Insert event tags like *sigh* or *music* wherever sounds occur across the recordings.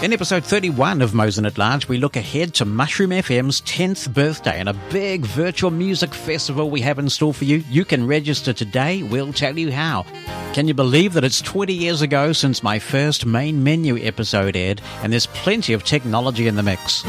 In episode 31 of Mosen at Large, we look ahead to Mushroom FM's 10th birthday and a big virtual music festival we have in store for you. You can register today, we'll tell you how. Can you believe that it's 20 years ago since my first main menu episode aired, and there's plenty of technology in the mix?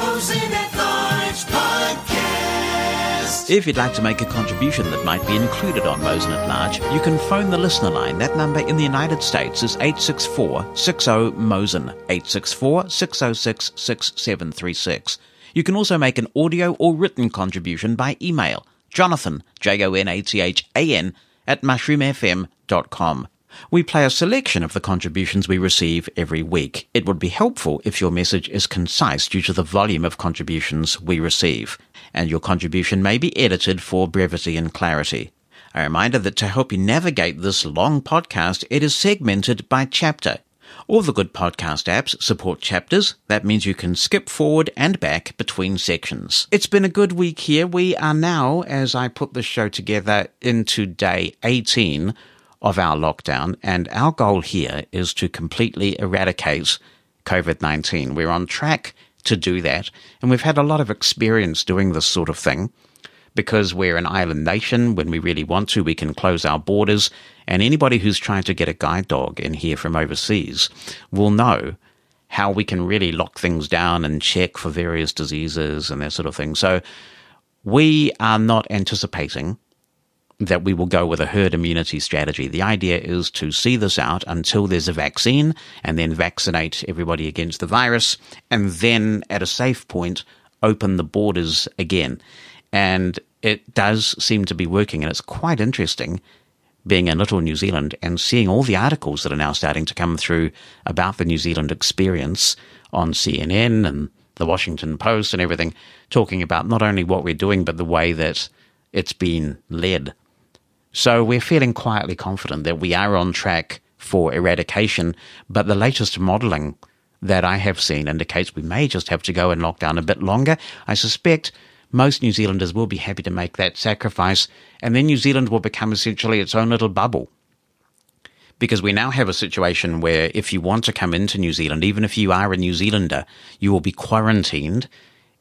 If you'd like to make a contribution that might be included on Mosen at Large, you can phone the listener line. That number in the United States is 864 60 Mosen, 864 606 6736. You can also make an audio or written contribution by email. Jonathan, J O N A T H A N, at mushroomfm.com. We play a selection of the contributions we receive every week. It would be helpful if your message is concise due to the volume of contributions we receive, and your contribution may be edited for brevity and clarity. A reminder that to help you navigate this long podcast, it is segmented by chapter. All the good podcast apps support chapters. That means you can skip forward and back between sections. It's been a good week here. We are now, as I put the show together, into day 18 of our lockdown, and our goal here is to completely eradicate COVID 19. We're on track to do that, and we've had a lot of experience doing this sort of thing because we're an island nation. When we really want to, we can close our borders, and anybody who's trying to get a guide dog in here from overseas will know how we can really lock things down and check for various diseases and that sort of thing. So we are not anticipating that we will go with a herd immunity strategy. The idea is to see this out until there's a vaccine and then vaccinate everybody against the virus and then at a safe point open the borders again. And it does seem to be working and it's quite interesting being in little New Zealand and seeing all the articles that are now starting to come through about the New Zealand experience on CNN and the Washington Post and everything, talking about not only what we're doing, but the way that it's been led. So we're feeling quietly confident that we are on track for eradication, but the latest modelling that I have seen indicates we may just have to go in lockdown a bit longer. I suspect most New Zealanders will be happy to make that sacrifice, and then New Zealand will become essentially its own little bubble. Because we now have a situation where if you want to come into New Zealand, even if you are a New Zealander, you will be quarantined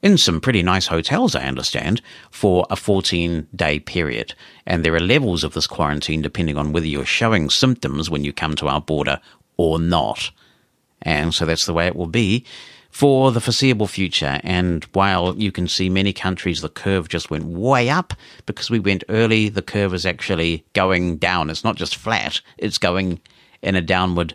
in some pretty nice hotels, I understand, for a 14 day period. And there are levels of this quarantine depending on whether you're showing symptoms when you come to our border or not. And so that's the way it will be for the foreseeable future. And while you can see many countries, the curve just went way up because we went early, the curve is actually going down. It's not just flat, it's going in a downward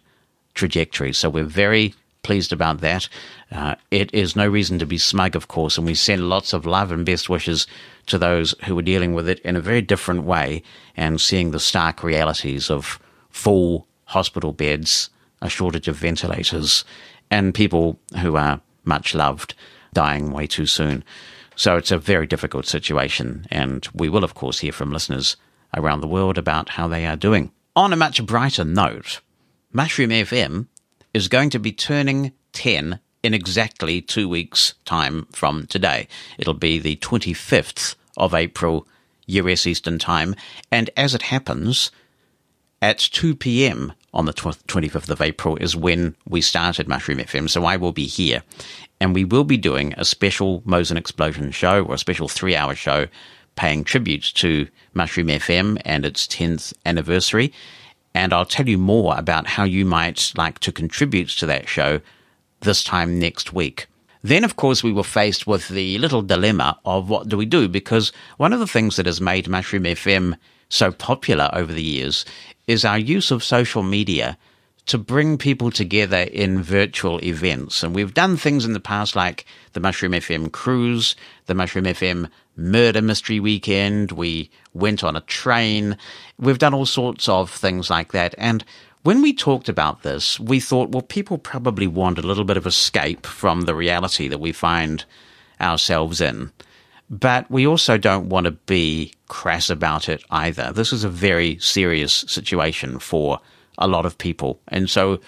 trajectory. So we're very pleased about that. Uh, it is no reason to be smug, of course, and we send lots of love and best wishes to those who are dealing with it in a very different way and seeing the stark realities of full hospital beds, a shortage of ventilators, and people who are much loved dying way too soon. So it's a very difficult situation, and we will, of course, hear from listeners around the world about how they are doing. On a much brighter note, Mushroom FM is going to be turning 10 in exactly two weeks' time from today. It'll be the 25th of April, US Eastern Time. And as it happens, at 2 p.m. on the 25th of April is when we started Mushroom FM. So I will be here. And we will be doing a special Mosen Explosion show or a special three hour show paying tribute to Mushroom FM and its 10th anniversary and I'll tell you more about how you might like to contribute to that show this time next week. Then, of course, we were faced with the little dilemma of what do we do? Because one of the things that has made Mushroom FM so popular over the years is our use of social media to bring people together in virtual events. And we've done things in the past like the Mushroom FM cruise, the Mushroom FM murder mystery weekend. We went on a train. We've done all sorts of things like that. And when we talked about this, we thought, well, people probably want a little bit of escape from the reality that we find ourselves in. But we also don't want to be crass about it either. This is a very serious situation for a lot of people. And so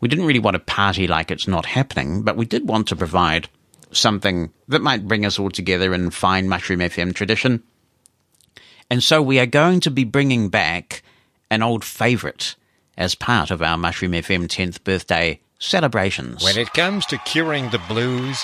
we didn't really want to party like it's not happening, but we did want to provide something that might bring us all together in fine Mushroom FM tradition. And so we are going to be bringing back an old favourite as part of our Mushroom FM 10th birthday celebrations. When it comes to curing the blues,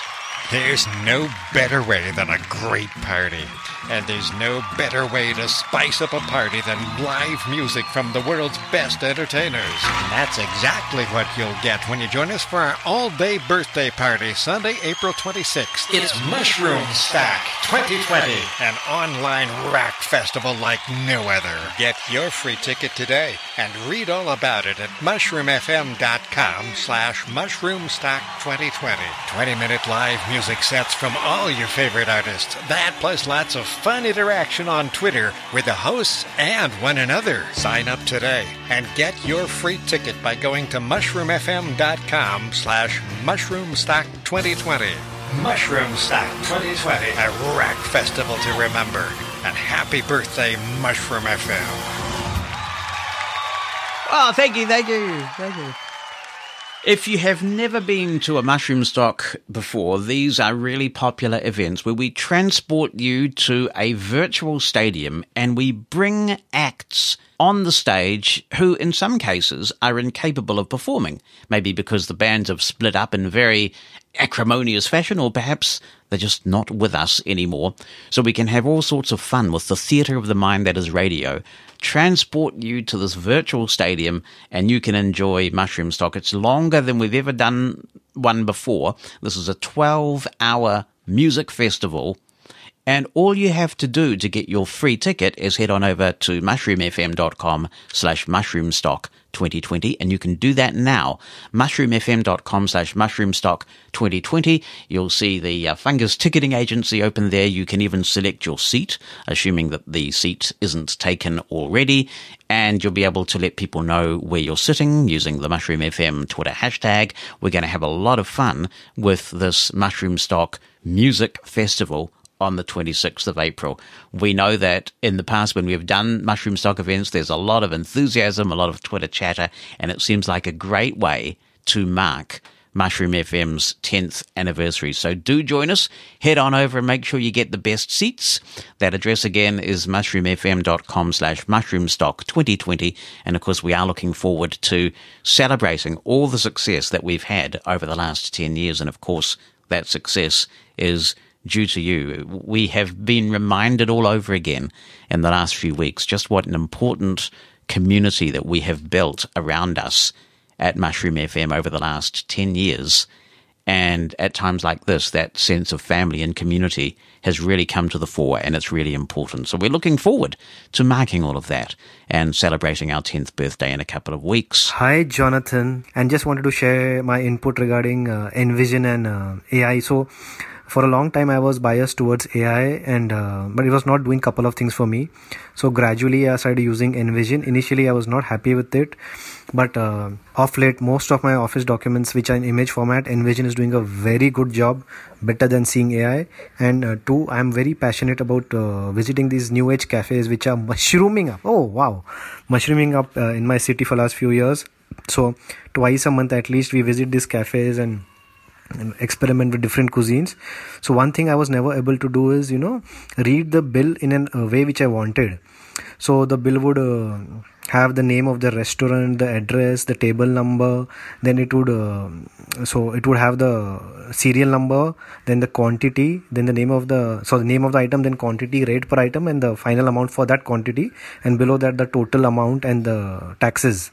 there's no better way than a great party. And there's no better way to spice up a party than live music from the world's best entertainers. And that's exactly what you'll get when you join us for our all day birthday party, Sunday, April 26th. It's Mushroom Stock 2020, an online rack festival like no other. Get your free ticket today and read all about it at mushroomfm.com slash mushroomstock2020. 20 minute live music sets from all your favorite artists. That plus lots of fun interaction on Twitter with the hosts and one another. Sign up today and get your free ticket by going to mushroomfm.com slash mushroomstock2020. Mushroomstock 2020, a rack festival to remember. And happy birthday, Mushroom FM. Oh, thank you, thank you, thank you. If you have never been to a mushroom stock before, these are really popular events where we transport you to a virtual stadium and we bring acts on the stage who, in some cases, are incapable of performing. Maybe because the bands have split up in very acrimonious fashion, or perhaps they're just not with us anymore. So we can have all sorts of fun with the theatre of the mind that is radio transport you to this virtual stadium and you can enjoy Mushroom Stock. It's longer than we've ever done one before. This is a 12 hour music festival. And all you have to do to get your free ticket is head on over to mushroomfm.com slash mushroomstock 2020 and you can do that now. mushroomfm.com slash mushroomstock 2020 you'll see the uh, fungus ticketing agency open there. You can even select your seat assuming that the seat isn't taken already and you'll be able to let people know where you're sitting using the mushroom fm twitter hashtag. We're going to have a lot of fun with this mushroom stock music festival on the 26th of April. We know that in the past, when we've done mushroom stock events, there's a lot of enthusiasm, a lot of Twitter chatter, and it seems like a great way to mark Mushroom FM's 10th anniversary. So do join us. Head on over and make sure you get the best seats. That address again is mushroomfm.com slash mushroomstock 2020. And of course, we are looking forward to celebrating all the success that we've had over the last 10 years. And of course, that success is due to you. We have been reminded all over again in the last few weeks just what an important community that we have built around us at Mushroom FM over the last 10 years. And at times like this, that sense of family and community has really come to the fore and it's really important. So we're looking forward to marking all of that and celebrating our 10th birthday in a couple of weeks. Hi, Jonathan. And just wanted to share my input regarding uh, Envision and uh, AI. So for a long time i was biased towards ai and uh, but it was not doing couple of things for me. So gradually i started using envision. Initially i was not happy with it but uh, off late most of my office documents which are in image format envision is doing a very good job better than seeing ai and uh, two i'm very passionate about uh, visiting these new age cafes which are *laughs* mushrooming up. Oh wow. Mushrooming up uh, in my city for last few years. So twice a month at least we visit these cafes and and experiment with different cuisines. So one thing i was never able to do is you know read the bill in a way which i wanted. So the bill would uh, have the name of the restaurant the address the table number then it would uh, so it would have the serial number then the quantity then the name of the so the name of the item then quantity rate per item and the final amount for that quantity and below that the total amount and the taxes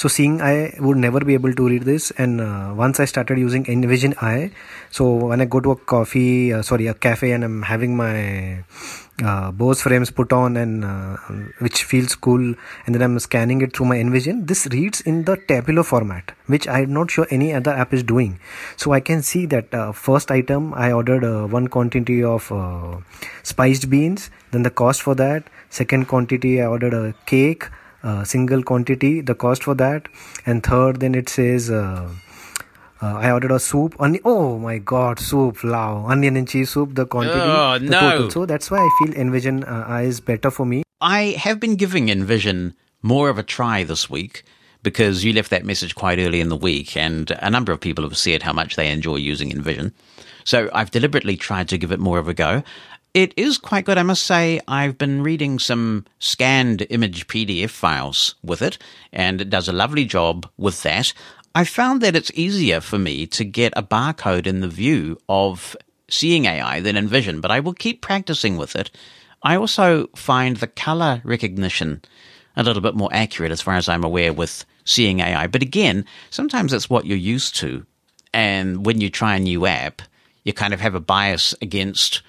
so seeing i would never be able to read this. And uh, once i started using envision i so when i go to a coffee uh, sorry a cafe and i'm having my uh, Bose frames put on and uh, which feels cool and then I'm scanning it through my Envision this reads in the tabular format which I'm not sure any other app is doing. So I can see that uh, first item I ordered uh, one quantity of uh, spiced beans then the cost for that. Second quantity I ordered a cake uh, single quantity the cost for that and third then it says uh, uh, I ordered a soup. Onion, oh my god, soup, wow. Onion and cheese soup, the quantity. Oh, the no. Total. So that's why I feel Envision uh, is better for me. I have been giving Envision more of a try this week because you left that message quite early in the week, and a number of people have said how much they enjoy using Envision. So I've deliberately tried to give it more of a go. It is quite good, I must say. I've been reading some scanned image PDF files with it, and it does a lovely job with that. I found that it's easier for me to get a barcode in the view of seeing AI than Envision, but I will keep practicing with it. I also find the color recognition a little bit more accurate as far as I'm aware with seeing AI. But again, sometimes it's what you're used to. And when you try a new app, you kind of have a bias against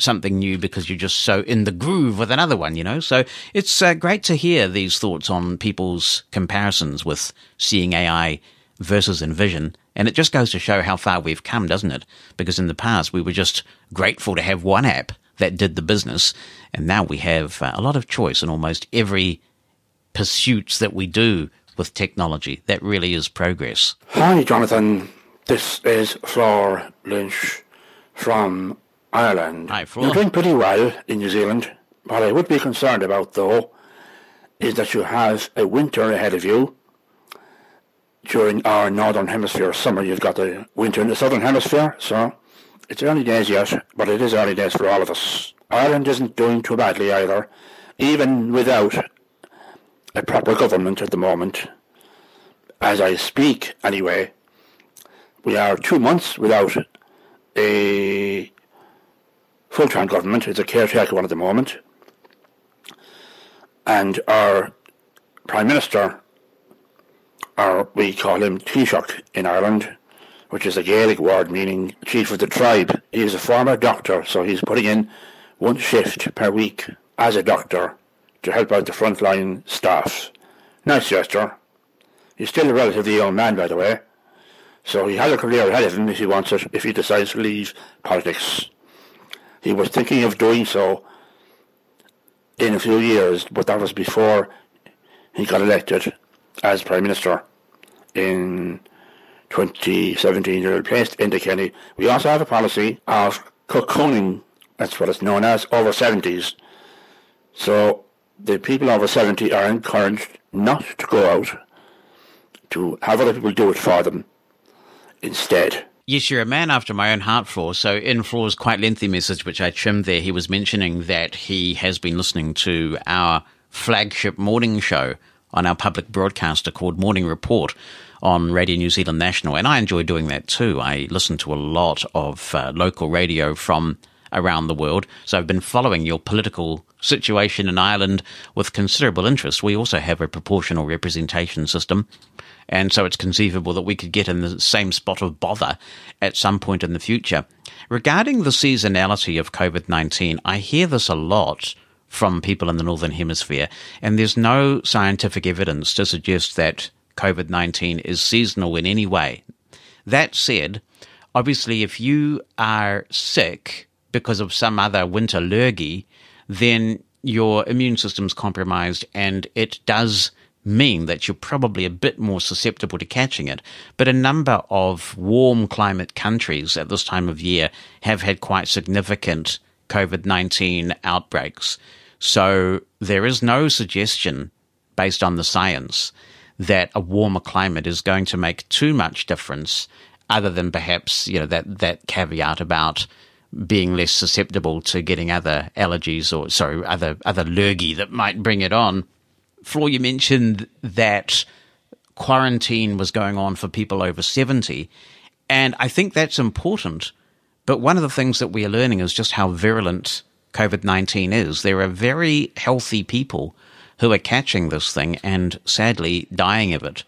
something new because you're just so in the groove with another one, you know? So it's uh, great to hear these thoughts on people's comparisons with seeing AI versus Envision. And it just goes to show how far we've come, doesn't it? Because in the past, we were just grateful to have one app that did the business. And now we have uh, a lot of choice in almost every pursuits that we do with technology. That really is progress. Hi, Jonathan. This is Flor Lynch from Ireland. You're doing pretty well in New Zealand. What I would be concerned about, though, is that you have a winter ahead of you. During our northern hemisphere summer, you've got the winter in the southern hemisphere, so it's early days yet, but it is early days for all of us. Ireland isn't doing too badly either, even without a proper government at the moment. As I speak, anyway, we are two months without a full-time government. is a caretaker one at the moment. And our Prime Minister, or we call him Taoiseach in Ireland, which is a Gaelic word meaning chief of the tribe. He is a former doctor, so he's putting in one shift per week as a doctor to help out the frontline staff. Nice gesture. He's still a relatively young man, by the way, so he has a career ahead of him if he wants it, if he decides to leave politics. He was thinking of doing so in a few years, but that was before he got elected as Prime Minister in 2017 to replace Enda Kenny. We also have a policy of cocooning, that's what it's known as, over 70s. So the people over 70 are encouraged not to go out, to have other people do it for them instead. Yes, you're a man after my own heart, Flor. So, in Flor's quite lengthy message, which I trimmed there, he was mentioning that he has been listening to our flagship morning show on our public broadcaster called Morning Report on Radio New Zealand National. And I enjoy doing that too. I listen to a lot of uh, local radio from around the world. So I've been following your political situation in Ireland with considerable interest. We also have a proportional representation system. And so it's conceivable that we could get in the same spot of bother at some point in the future. Regarding the seasonality of COVID 19, I hear this a lot from people in the Northern Hemisphere, and there's no scientific evidence to suggest that COVID 19 is seasonal in any way. That said, obviously, if you are sick because of some other winter lurgy, then your immune system's compromised and it does mean that you're probably a bit more susceptible to catching it. But a number of warm climate countries at this time of year have had quite significant COVID 19 outbreaks. So there is no suggestion based on the science that a warmer climate is going to make too much difference other than perhaps, you know, that, that caveat about being less susceptible to getting other allergies or sorry, other other lurgy that might bring it on. Flor, you mentioned that quarantine was going on for people over 70. And I think that's important. But one of the things that we are learning is just how virulent COVID 19 is. There are very healthy people who are catching this thing and sadly dying of it.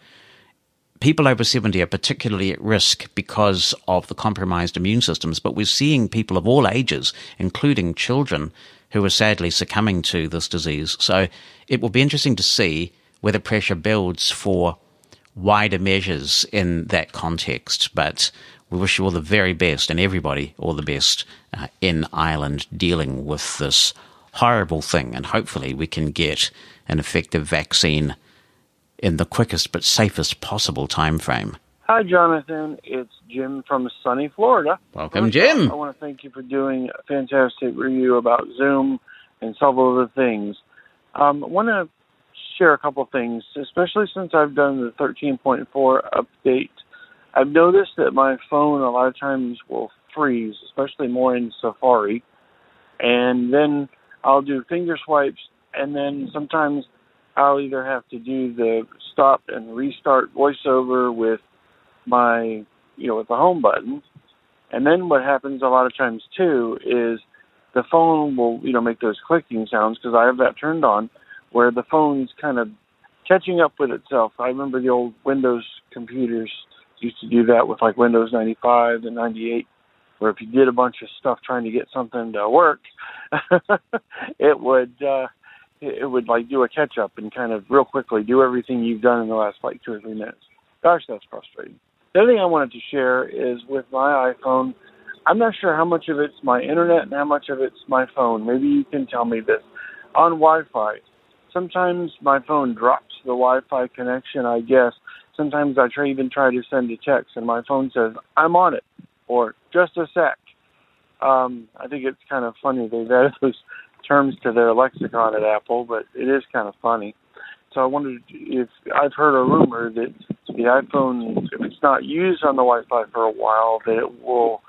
People over 70 are particularly at risk because of the compromised immune systems, but we're seeing people of all ages, including children, who are sadly succumbing to this disease. So it will be interesting to see whether pressure builds for wider measures in that context. But we wish you all the very best and everybody all the best uh, in Ireland dealing with this horrible thing. And hopefully we can get an effective vaccine in the quickest but safest possible time frame. Hi, Jonathan. It's Jim from sunny Florida. Welcome, Jim. I want to thank you for doing a fantastic review about Zoom and several other things. Um, I want to share a couple things, especially since I've done the 13.4 update. I've noticed that my phone a lot of times will freeze, especially more in Safari, and then I'll do finger swipes, and then sometimes I'll either have to do the stop and restart voiceover with my, you know, with the home button. And then what happens a lot of times too is the phone will, you know, make those clicking sounds because I have that turned on where the phone's kind of catching up with itself. I remember the old Windows computers used to do that with like Windows 95 and 98 where if you did a bunch of stuff trying to get something to work, *laughs* it would uh it would like do a catch up and kind of real quickly do everything you've done in the last like two or three minutes. Gosh, that's frustrating. The other thing I wanted to share is with my iPhone, I'm not sure how much of it's my internet and how much of it's my phone. Maybe you can tell me this. On Wi Fi, sometimes my phone drops the Wi Fi connection, I guess. Sometimes I try, even try to send a text and my phone says, I'm on it or just a sec. Um, I think it's kind of funny they've added *laughs* those terms to their lexicon at Apple, but it is kind of funny. So I wondered if I've heard a rumor that the iPhone, if it's not used on the Wi-Fi for a while, that it will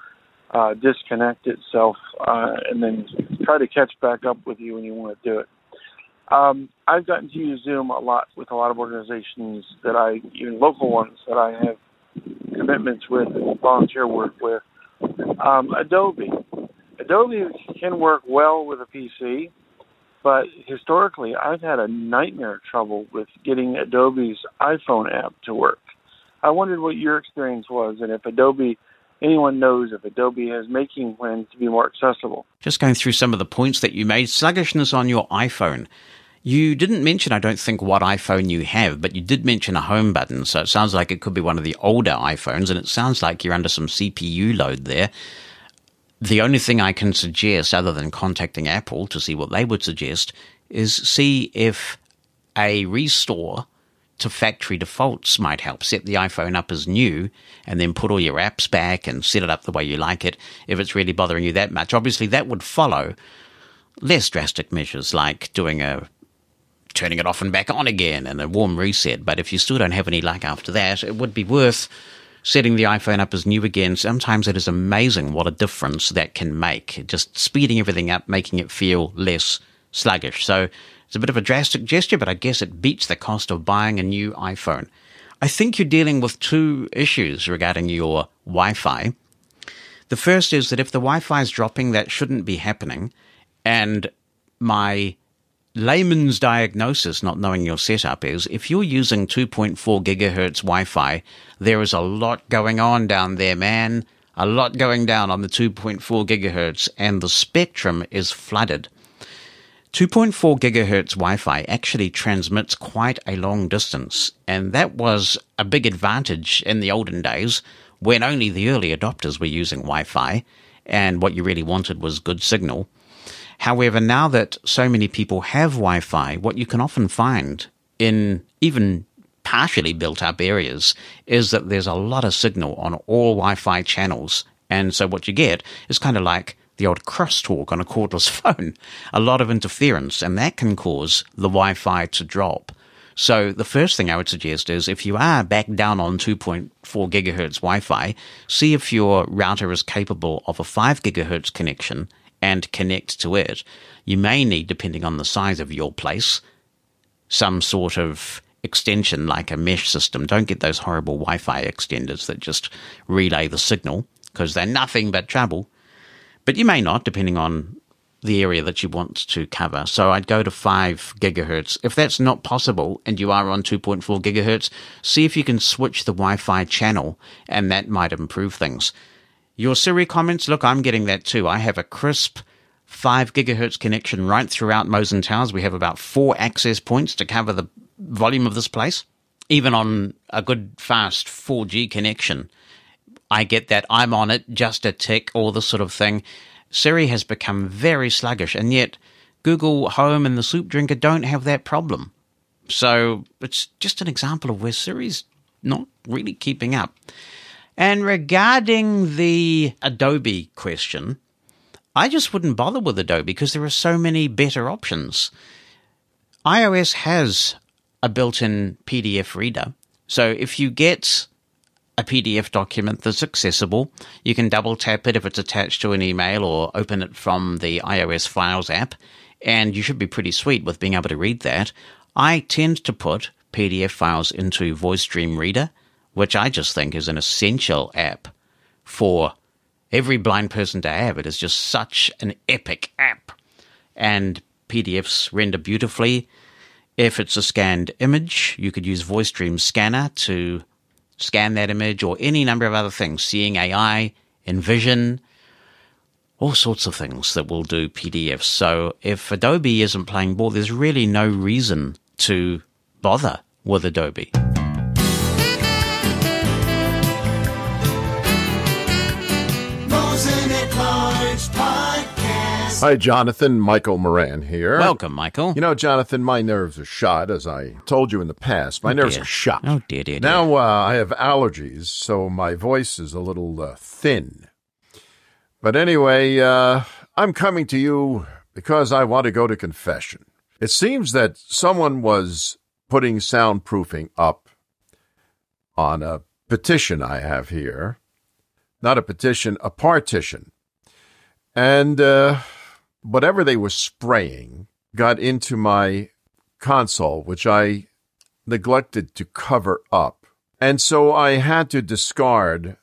uh, disconnect itself uh, and then try to catch back up with you when you want to do it. Um, I've gotten to use Zoom a lot with a lot of organizations that I, even local ones that I have commitments with and volunteer work with. Um, Adobe. Adobe can work well with a PC, but historically I've had a nightmare trouble with getting Adobe's iPhone app to work. I wondered what your experience was and if Adobe anyone knows if Adobe has making plans to be more accessible. Just going through some of the points that you made, sluggishness on your iPhone. You didn't mention, I don't think, what iPhone you have, but you did mention a home button. So it sounds like it could be one of the older iPhones, and it sounds like you're under some CPU load there. The only thing I can suggest, other than contacting Apple to see what they would suggest, is see if a restore to factory defaults might help. Set the iPhone up as new and then put all your apps back and set it up the way you like it if it's really bothering you that much. Obviously, that would follow less drastic measures like doing a turning it off and back on again and a warm reset. But if you still don't have any luck after that, it would be worth setting the iPhone up as new again. Sometimes it is amazing what a difference that can make. Just speeding everything up, making it feel less sluggish. So it's a bit of a drastic gesture, but I guess it beats the cost of buying a new iPhone. I think you're dealing with two issues regarding your Wi Fi. The first is that if the Wi Fi is dropping, that shouldn't be happening. And my layman's diagnosis, not knowing your setup, is if you're using 2.4 gigahertz Wi Fi, there is a lot going on down there, man. A lot going down on the 2.4 gigahertz, and the spectrum is flooded. 2.4 gigahertz Wi Fi actually transmits quite a long distance, and that was a big advantage in the olden days when only the early adopters were using Wi Fi, and what you really wanted was good signal. However, now that so many people have Wi Fi, what you can often find in even partially built up areas is that there's a lot of signal on all Wi Fi channels. And so what you get is kind of like the old crosstalk on a cordless *laughs* phone, a lot of interference, and that can cause the Wi Fi to drop. So the first thing I would suggest is if you are back down on 2.4 gigahertz Wi-Fi, see if your router is capable of a 5 gigahertz connection and connect to it, you may need, depending on the size of your place, some sort of extension like a mesh system. Don't get those horrible Wi Fi extenders that just relay the signal because they're nothing but trouble. But you may not, depending on the area that you want to cover. So I'd go to 5 gigahertz. If that's not possible and you are on 2.4 gigahertz, see if you can switch the Wi Fi channel and that might improve things. Your Siri comments, look, I'm getting that too. I have a crisp 5 gigahertz connection right throughout Mosen Towers. We have about four access points to cover the volume of this place. Even on a good fast 4G connection, I get that I'm on it, just a tick, all this sort of thing. Siri has become very sluggish, and yet Google Home and the Soup Drinker don't have that problem. So it's just an example of where Siri's not really keeping up. And regarding the Adobe question, I just wouldn't bother with Adobe because there are so many better options. iOS has a built in PDF reader. So if you get a PDF document that's accessible, you can double tap it if it's attached to an email or open it from the iOS Files app, and you should be pretty sweet with being able to read that. I tend to put PDF files into Voice Dream Reader, which I just think is an essential app for every blind person to have. It is just such an epic app. And PDFs render beautifully. If it's a scanned image, you could use Voice Dream Scanner to scan that image or any number of other things, seeing AI, Envision, all sorts of things that will do PDFs. So if Adobe isn't playing ball, there's really no reason to bother with Adobe. Hi, Jonathan. Michael Moran here. Welcome, Michael. You know, Jonathan, my nerves are shot, as I told you in the past. My Oh, nerves dear. are shot. Oh, dear, dear, dear. Now uh, I have allergies, so my voice is a little uh, thin. But anyway, uh, I'm coming to you because I want to go to confession. It seems that someone was putting soundproofing up on a petition I have here. Not a petition, a partition. And uh, whatever they were spraying got into my console, which I neglected to cover up. And so I had to discard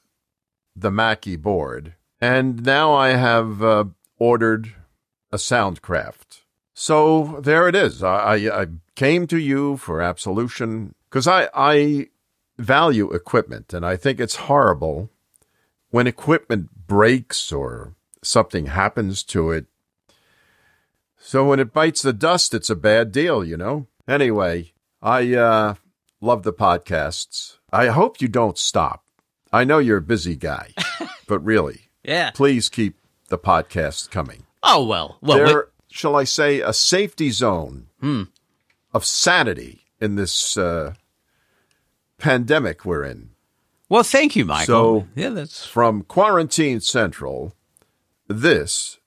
the Mackie board. And now I have uh, ordered a Soundcraft. So there it is. I, I, I came to you for absolution because I, I value equipment and I think it's horrible when equipment breaks or something happens to it. So when it bites the dust, it's a bad deal, you know? Anyway, I uh, love the podcasts. I hope you don't stop. I know you're a busy guy, *laughs* but really, yeah. please keep the podcast coming. Oh, well. Well, we- there, shall I say, a safety zone of sanity in this uh, pandemic we're in. well, thank you, Michael. So- yeah, that's From Quarantine Central, this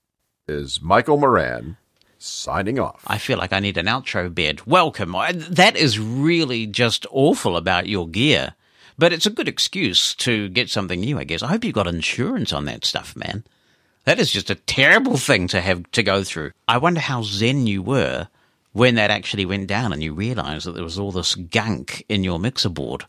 is Michael Moran signing off. I feel like I need an outro bed. Welcome. That is really just awful about your gear, but it's a good excuse to get something new, I guess. I hope you got insurance on that stuff, man. That is just a terrible thing to have to go through. I wonder how zen you were when that actually went down and you realized that there was all this gunk in your mixer board.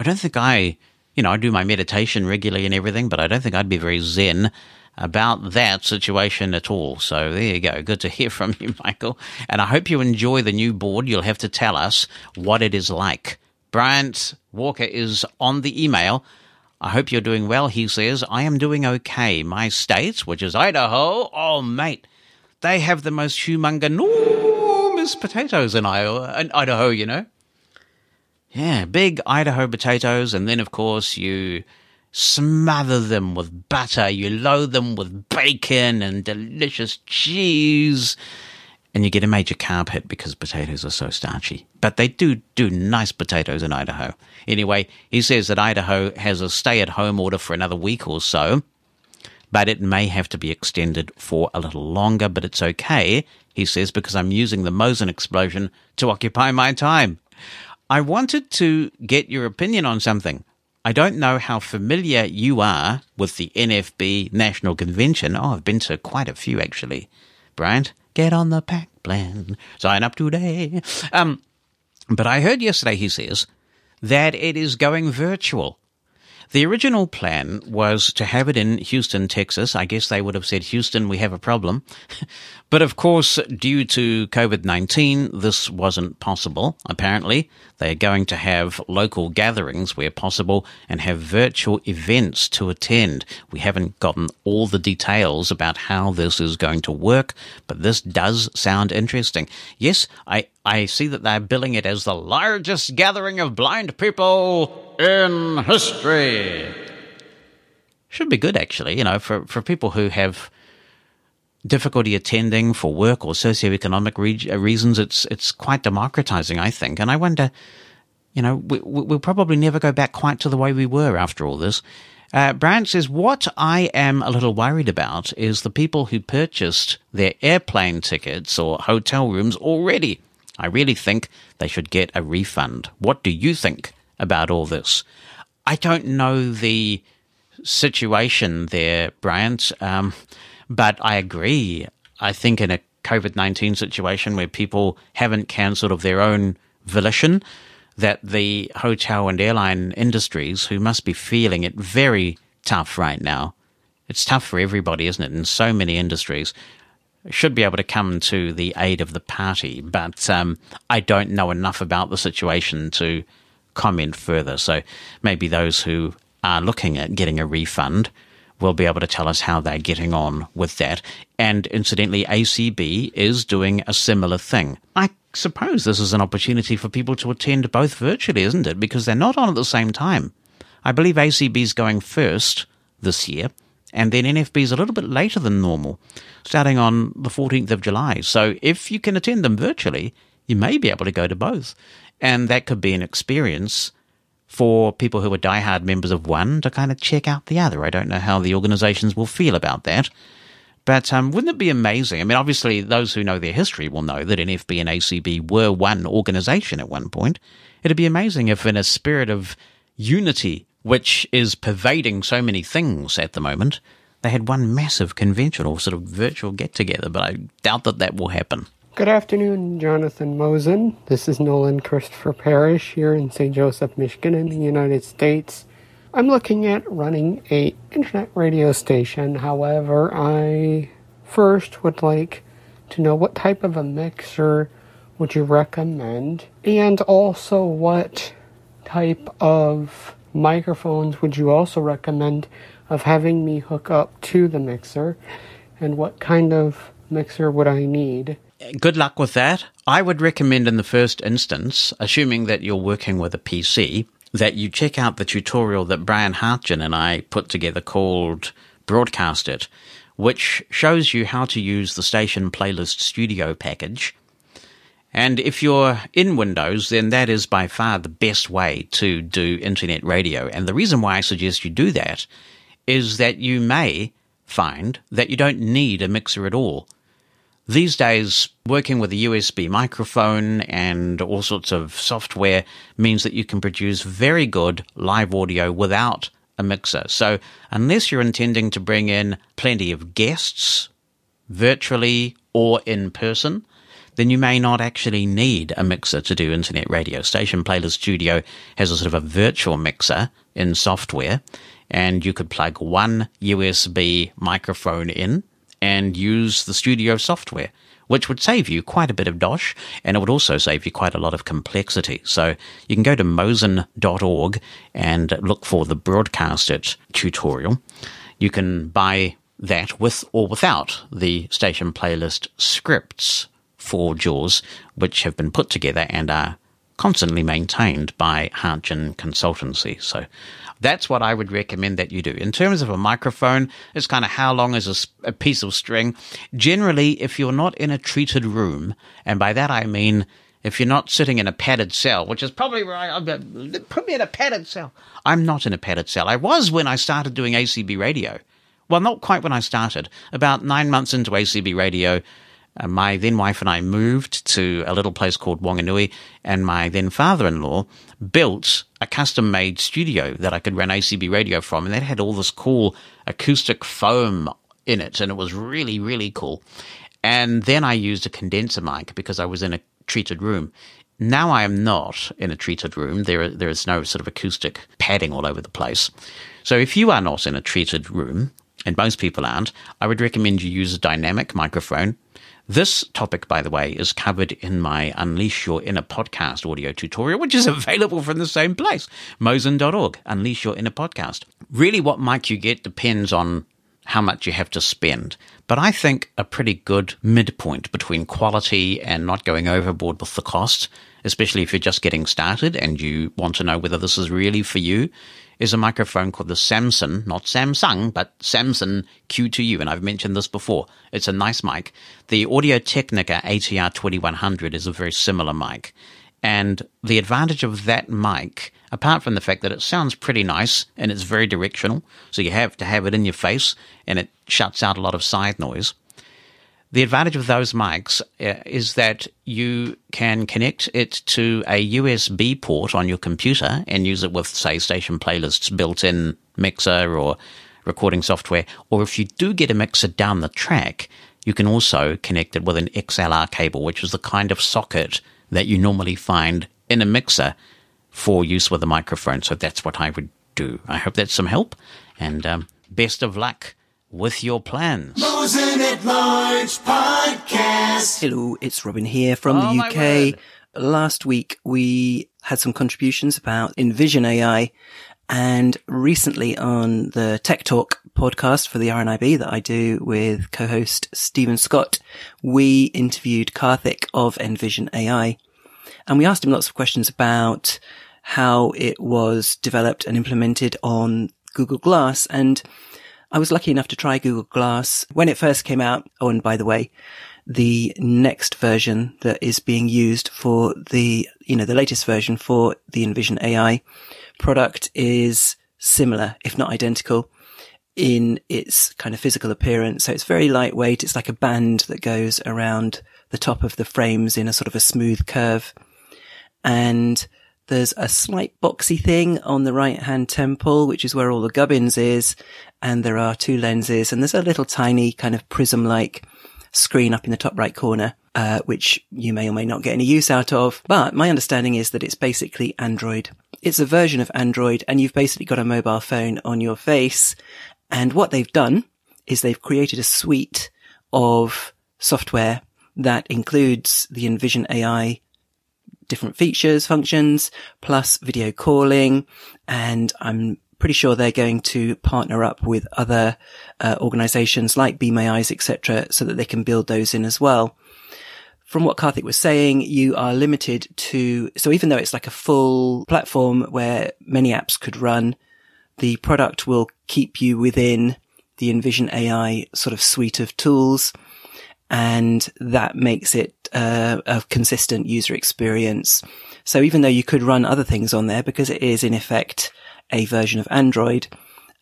I don't think I, you know, I do my meditation regularly and everything, but I don't think I'd be very zen about that situation at all. So there you go. Good to hear from you, *laughs* Michael. And I hope you enjoy the new board. You'll have to tell us what it is like. Bryant Walker is on the email. I hope you're doing well, he says. I am doing okay. My state, which is Idaho, oh, mate, they have the most humongous potatoes in Idaho, you know. Yeah, big Idaho potatoes, and then of course you smother them with butter, you load them with bacon and delicious cheese, and you get a major carb hit because potatoes are so starchy. But they do do nice potatoes in Idaho. Anyway, he says that Idaho has a stay at home order for another week or so but it may have to be extended for a little longer. But it's okay, he says, because I'm using the Mosen explosion to occupy my time. I wanted to get your opinion on something. I don't know how familiar you are with the NFB National Convention. Oh, I've been to quite a few actually. Bryant, get on the pack plan. Sign up today. Um, but I heard yesterday, he says, that it is going virtual. The original plan was to have it in Houston, Texas. I guess they would have said, Houston, we have a problem. *laughs* but of course, due to COVID-19, this wasn't possible, apparently. They are going to have local gatherings where possible and have virtual events to attend. We haven't gotten all the details about how this is going to work, but this does sound interesting. Yes, I, I see that they're billing it as the largest gathering of blind people in history. Should be good, actually, you know, for, for people who have difficulty attending for work or socioeconomic re- uh, reasons. It's it's quite democratizing, I think. And I wonder, you know, we, we'll probably never go back quite to the way we were after all this. Uh, says, What I am a little worried about is the people who purchased their airplane tickets or hotel rooms already. I really think they should get a refund. What do you think about all this? I don't know the situation there, Bryant, um, but I agree. I think in a COVID 19 situation where people haven't cancelled of their own volition, that the hotel and airline industries, who must be feeling it very tough right now, it's tough for everybody, isn't it, in so many industries, should be able to come to the aid of the party. But um, I don't know enough about the situation to comment further. So maybe those who are looking at getting a refund will be able to tell us how they're getting on with that. And incidentally, ACB is doing a similar thing. I suppose this is an opportunity for people to attend both virtually, isn't it? Because they're not on at the same time. I believe ACB is going first this year, and then NFB is a little bit later than normal, starting on the 14th of July. So if you can attend them virtually, you may be able to go to both. And that could be an experience for people who are diehard members of one to kind of check out the other. I don't know how the organizations will feel about that. But um, wouldn't it be amazing? I mean, obviously, those who know their history will know that NFB and ACB were one organization at one point. It'd be amazing if, in a spirit of unity, which is pervading so many things at the moment, they had one massive conventional sort of virtual get together. But I doubt that that will happen. Good afternoon, Jonathan Mosen. This is Nolan Christopher Parrish here in St. Joseph, Michigan, in the United States. I'm looking at running a internet radio station. However, I first would like to know what type of a mixer would you recommend, and also what type of microphones would you also recommend of having me hook up to the mixer, and what kind of mixer would I need? Good luck with that. I would recommend in the first instance, assuming that you're working with a PC, that you check out the tutorial that Brian Hartgen and I put together called Broadcast It, which shows you how to use the Station Playlist Studio package. And if you're in Windows, then that is by far the best way to do internet radio. And the reason why I suggest you do that is that you may find that you don't need a mixer at all. These days, working with a USB microphone and all sorts of software means that you can produce very good live audio without a mixer. So, unless you're intending to bring in plenty of guests, virtually or in person, then you may not actually need a mixer to do internet radio. Station Playlist Studio has a sort of a virtual mixer in software, and you could plug one USB microphone in and use the studio software, which would save you quite a bit of dosh and it would also save you quite a lot of complexity. So you can go to mosen.org and look for the Broadcast It tutorial. You can buy that with or without the station playlist scripts for JAWS, which have been put together and are constantly maintained by Hartgen Consultancy. So that's what I would recommend that you do. In terms of a microphone, it's kind of how long is a, a, piece of string. Generally, if you're not in a treated room, and by that I mean if you're not sitting in a padded cell, which is probably where I, uh, put me in a padded cell. I'm not in a padded cell. I was when I started doing ACB radio. Well, not quite when I started. About nine months into ACB radio, uh, my then wife and I moved to a little place called Wanganui, and my then father in law built a custom made studio that I could run ACB radio from, and that had all this cool acoustic foam in it, and it was really, really cool. And then I used a condenser mic because I was in a treated room. Now I am not in a treated room. There, there is no sort of acoustic padding all over the place. So if you are not in a treated room, and most people aren't, I would recommend you use a dynamic microphone this topic, by the way, is covered in my Unleash Your Inner podcast audio tutorial, which is *laughs* available from the same place, mosen.org, Unleash Your Inner podcast. Really, what mic you get depends on how much you have to spend. But I think a pretty good midpoint between quality and not going overboard with the cost, especially if you're just getting started and you want to know whether this is really for you, is a microphone called the Samson, not Samsung, but Samson Q2U. And I've mentioned this before. It's a nice mic. The Audio Technica ATR 2100 is a very similar mic. And the advantage of that mic, apart from the fact that it sounds pretty nice and it's very directional, so you have to have it in your face and it shuts out a lot of side noise, the advantage of those mics uh, is that you can connect it to a USB port on your computer and use it with, say, station playlists built in mixer or recording software. Or if you do get a mixer down the track, you can also connect it with an XLR cable, which is the kind of socket that you normally find in a mixer for use with a microphone. So that's what I would do. I hope that's some help, and um, best of luck with your plans. Mosen at Large Podcast. Hello, it's Robin here from Oh, the my UK. word. Last week we had some contributions about Envision AI and recently on the Tech Talk podcast for the RNIB that I do with co-host Stephen Scott, we interviewed Karthik of Envision AI and we asked him lots of questions about how it was developed and implemented on Google Glass and I was lucky enough to try Google Glass when it first came out. Oh, and by the way, the next version that is being used for the, you know, the latest version for the Envision AI product is similar, if not identical in its kind of physical appearance. So it's very lightweight. It's like a band that goes around the top of the frames in a sort of a smooth curve. And there's a slight boxy thing on the right hand temple, which is where all the gubbins is. And there are two lenses and there's a little tiny kind of prism like screen up in the top right corner, uh, which you may or may not get any use out of. But my understanding is that it's basically Android. It's a version of Android and you've basically got a mobile phone on your face. And what they've done is they've created a suite of software that includes the Envision AI different features, functions, plus video calling. And I'm pretty sure they're going to partner up with other uh, organizations like Be My Eyes, etc., so that they can build those in as well. From what Karthik was saying, you are limited to, so even though it's like a full platform where many apps could run, the product will keep you within the Envision AI sort of suite of tools. And that makes it uh, a consistent user experience. So even though you could run other things on there because it is in effect a version of Android,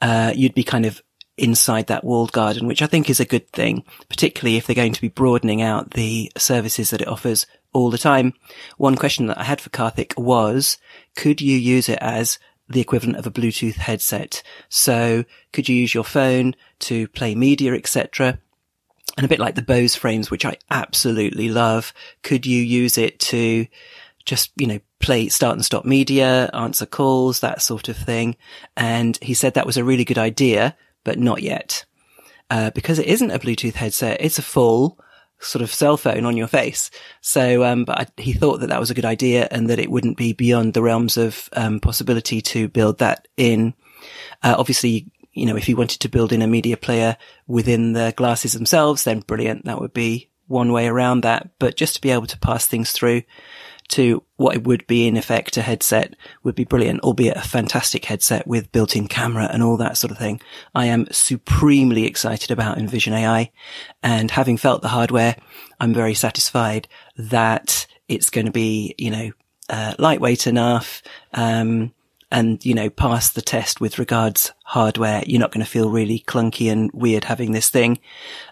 uh, you'd be kind of inside that walled garden, which I think is a good thing, particularly if they're going to be broadening out the services that it offers all the time. One question that I had for Karthik was, could you use it as the equivalent of a Bluetooth headset? So could you use your phone to play media, etc.? And a bit like the Bose frames, which I absolutely love. Could you use it to just, you know, play start and stop media, answer calls, that sort of thing? And he said that was a really good idea, but not yet. Uh, because it isn't a Bluetooth headset. It's a full sort of cell phone on your face. So, um, but I, he thought that that was a good idea and that it wouldn't be beyond the realms of, um, possibility to build that in. Uh, obviously, you know, if you wanted to build in a media player within the glasses themselves, then brilliant. That would be one way around that. But just to be able to pass things through to what it would be in effect a headset would be brilliant, albeit a fantastic headset with built-in camera and all that sort of thing. I am supremely excited about Envision AI and having felt the hardware, I'm very satisfied that it's going to be, you know, uh, lightweight enough, um, and, you know, pass the test with regards hardware. You're not going to feel really clunky and weird having this thing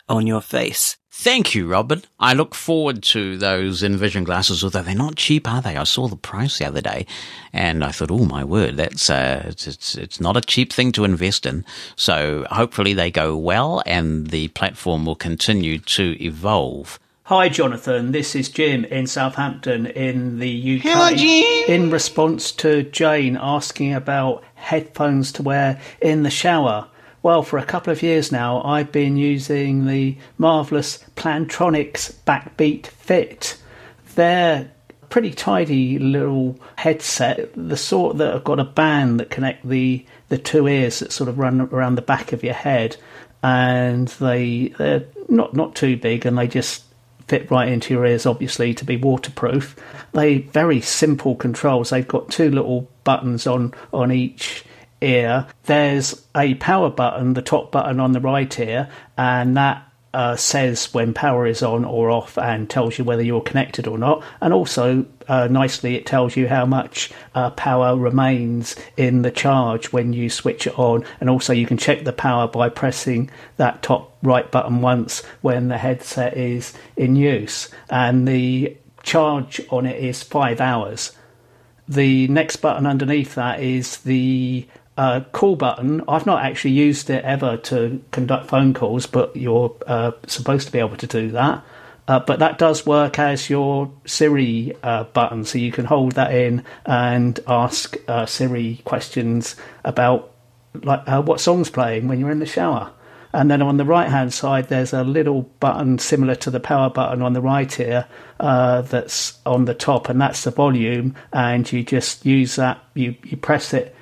on your face. Thank you, Robin. I look forward to those Envision glasses, although they're not cheap, are they? I saw the price the other day, and I thought, oh my word, that's uh, it's, it's it's not a cheap thing to invest in. So hopefully they go well, and the platform will continue to evolve. Hi, Jonathan. This is Jim in Southampton in the UK. Hello, Jim. In response to Jane asking about headphones to wear in the shower. Well, for a couple of years now, I've been using the marvellous Plantronics Backbeat Fit. They're pretty tidy little headset, the sort that have got a band that connect the, the two ears that sort of run around the back of your head. And they, they're not, not too big and they just fit right into your ears, obviously, to be waterproof. They very simple controls. They've got two little buttons on on each ear. There's a power button, the top button on the right ear, and that uh, says when power is on or off and tells you whether you're connected or not. And also, uh, nicely, it tells you how much uh, power remains in the charge when you switch it on. And also, you can check the power by pressing that top right button once when the headset is in use. And the charge on it is five hours. The next button underneath that is the uh, call button. I've not actually used it ever to conduct phone calls, but you're uh, supposed to be able to do that. Uh, but that does work as your Siri uh, button, so you can hold that in and ask uh, Siri questions about like uh, what song's playing when you're in the shower. And then on the right hand side, there's a little button similar to the power button on the right here uh, that's on the top, and that's the volume. And you just use that, you, you press it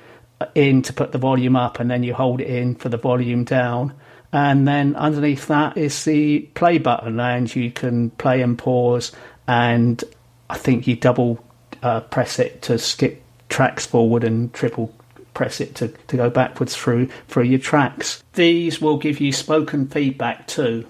in to put the volume up, and then you hold it in for the volume down. And then underneath that is the play button, and you can play and pause. And I think you double uh, press it to skip tracks forward and triple press it to, to go backwards through through your tracks. These will give you spoken feedback too.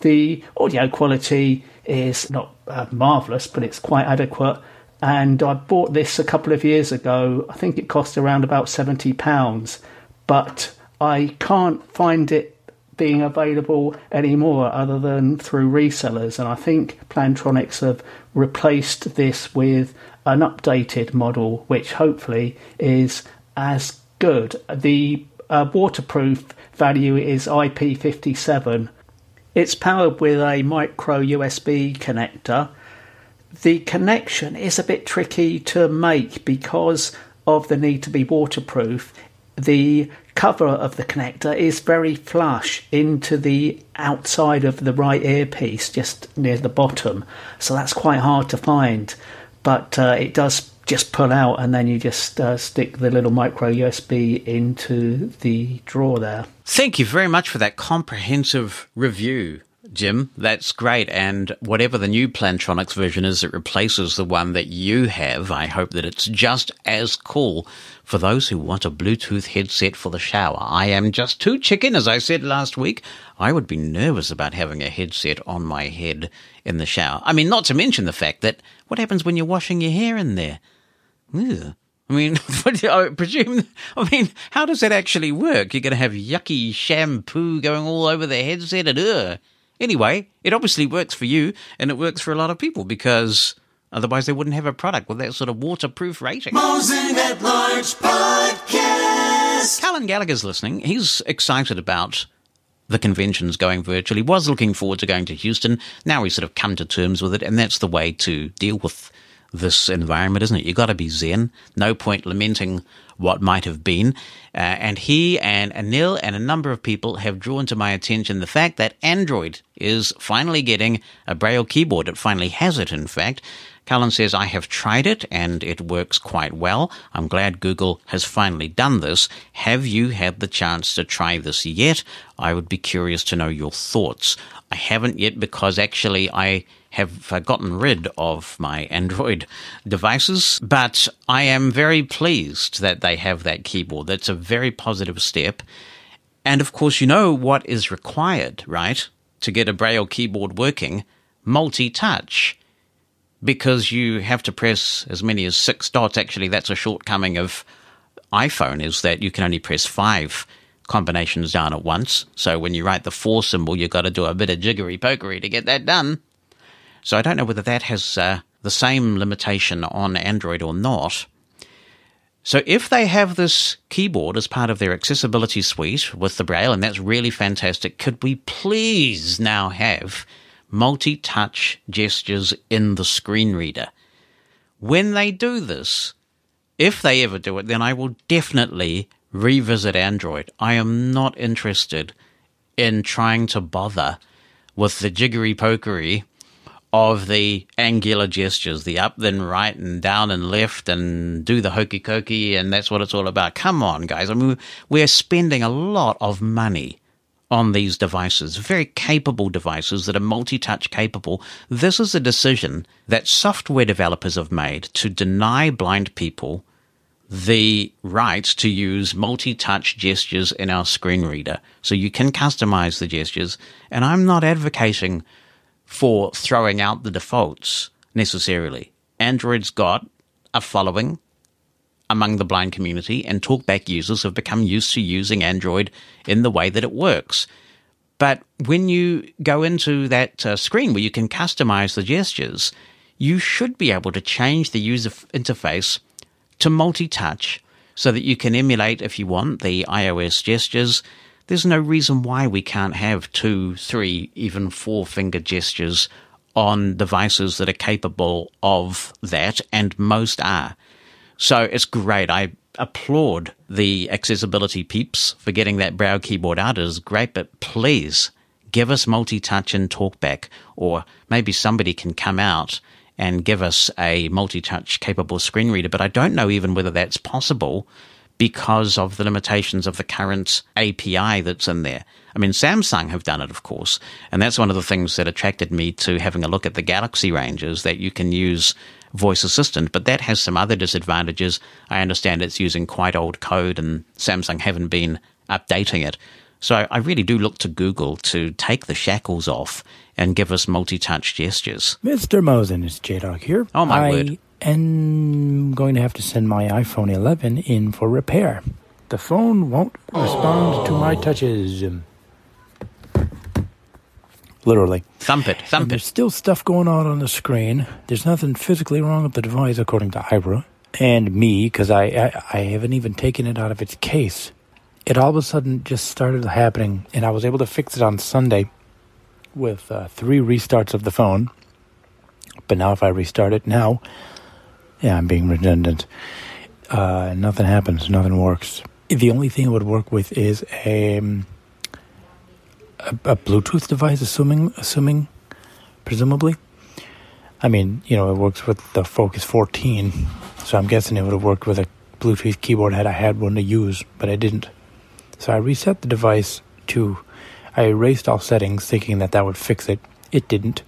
The audio quality is not uh, marvelous, but it's quite adequate. And I bought this a couple of years ago. I think it cost around about seventy pounds, but I can't find it being available anymore other than through resellers. And I think Plantronics have replaced this with an updated model, which hopefully is as good. The uh, waterproof value is IP57. It's powered with a micro USB connector. The connection is a bit tricky to make because of the need to be waterproof. The cover of the connector is very flush into the outside of the right earpiece, just near the bottom. So that's quite hard to find. But uh, it does just pull out and then you just uh, stick the little micro USB into the drawer there. Thank you very much for that comprehensive review. Jim, that's great. And whatever the new Plantronics version is that replaces the one that you have, I hope that it's just as cool for those who want a Bluetooth headset for the shower. I am just too chicken, as I said last week. I would be nervous about having a headset on my head in the shower. I mean, not to mention the fact that what happens when you're washing your hair in there? Ew. I mean, *laughs* I presume, I mean, how does that actually work? You're going to have yucky shampoo going all over the headset and ugh. Anyway, it obviously works for you and it works for a lot of people because otherwise they wouldn't have a product with that sort of waterproof rating. Mosen at Large Podcast. Callan Gallagher's listening. He's excited about the conventions going virtually, He was looking forward to going to Houston. Now he's sort of come to terms with it, and that's the way to deal with this environment, isn't it? You've got to be zen. No point lamenting what might have been. Uh, and he and Anil and a number of people have drawn to my attention the fact that Android is finally getting a Braille keyboard. It finally has it, in fact. Callan says, I have tried it and it works quite well. I'm glad Google has finally done this. Have you had the chance to try this yet? I would be curious to know your thoughts. I haven't yet because actually I have uh, gotten rid of my Android *laughs* devices, but I am very pleased that they have that keyboard. That's a very positive step. And of course, you know what is required, right? To get a Braille keyboard working? Multi touch. Because you have to press as many as six dots. Actually, that's a shortcoming of iPhone, is that you can only press five combinations down at once. So when you write the four symbol, you've got to do a bit of jiggery pokery to get that done. So I don't know whether that has uh, the same limitation on Android or not. So if they have this keyboard as part of their accessibility suite with the Braille, and that's really fantastic, could we please now have multi-touch gestures in the screen reader? When they do this, if they ever do it, then I will definitely revisit Android. I am not interested in trying to bother with the jiggery pokery of the angular gestures, the up, then right, and down and left, and do the hokey cokey, and that's what it's all about. Come on, guys. I mean, we're spending a lot of money on these devices, very capable devices that are multi touch capable. This is a decision that software developers have made to deny blind people the right to use multi touch gestures in our screen reader. So you can customize the gestures, and I'm not advocating for throwing out the defaults necessarily. Android's got a following among the blind community, and talkback users have become used to using Android in the way that it works. But when you go into that uh, screen where you can customize the gestures, you should be able to change the user interface to multi touch so that you can emulate, if you want, the iOS gestures. There's no reason why we can't have two, three, even four finger gestures on devices that are capable of that, and most are. So it's great. I applaud the accessibility peeps for getting that Braille keyboard out. It is great, but please give us multi-touch and talkback, or maybe somebody can come out and give us a multi-touch capable screen reader. But I don't know even whether that's possible because of the limitations of the current API that's in there. I mean, Samsung have done it, of course, and that's one of the things that attracted me to having a look at the Galaxy ranges that you can use voice assistant, but that has some other disadvantages. I understand it's using quite old code and Samsung haven't been updating it. So I really do look to Google to take the shackles off and give us multi-touch gestures. Mr. Mosen, it's J-Dog here. Oh, my I word. Am going to have to send my iPhone 11 in for repair. The phone won't respond to my touches. Literally. Thump it, And thump there's it. still stuff going on on the screen. There's nothing physically wrong with the device, according to Ibra and me, because I, I I haven't even taken it out of its case. It all of a sudden just started happening, and I was able to fix it on Sunday with uh, three restarts of the phone. But now, if I restart it now, yeah, I'm being redundant. Uh, nothing happens. Nothing works. The only thing it would work with is a um, a, a Bluetooth device, assuming assuming presumably. I mean, you know, it works with the Focus 14, so I'm guessing it would have worked with a Bluetooth keyboard had I had one to use, but I didn't. So I reset the device to. I erased all settings, thinking that that would fix it. It didn't.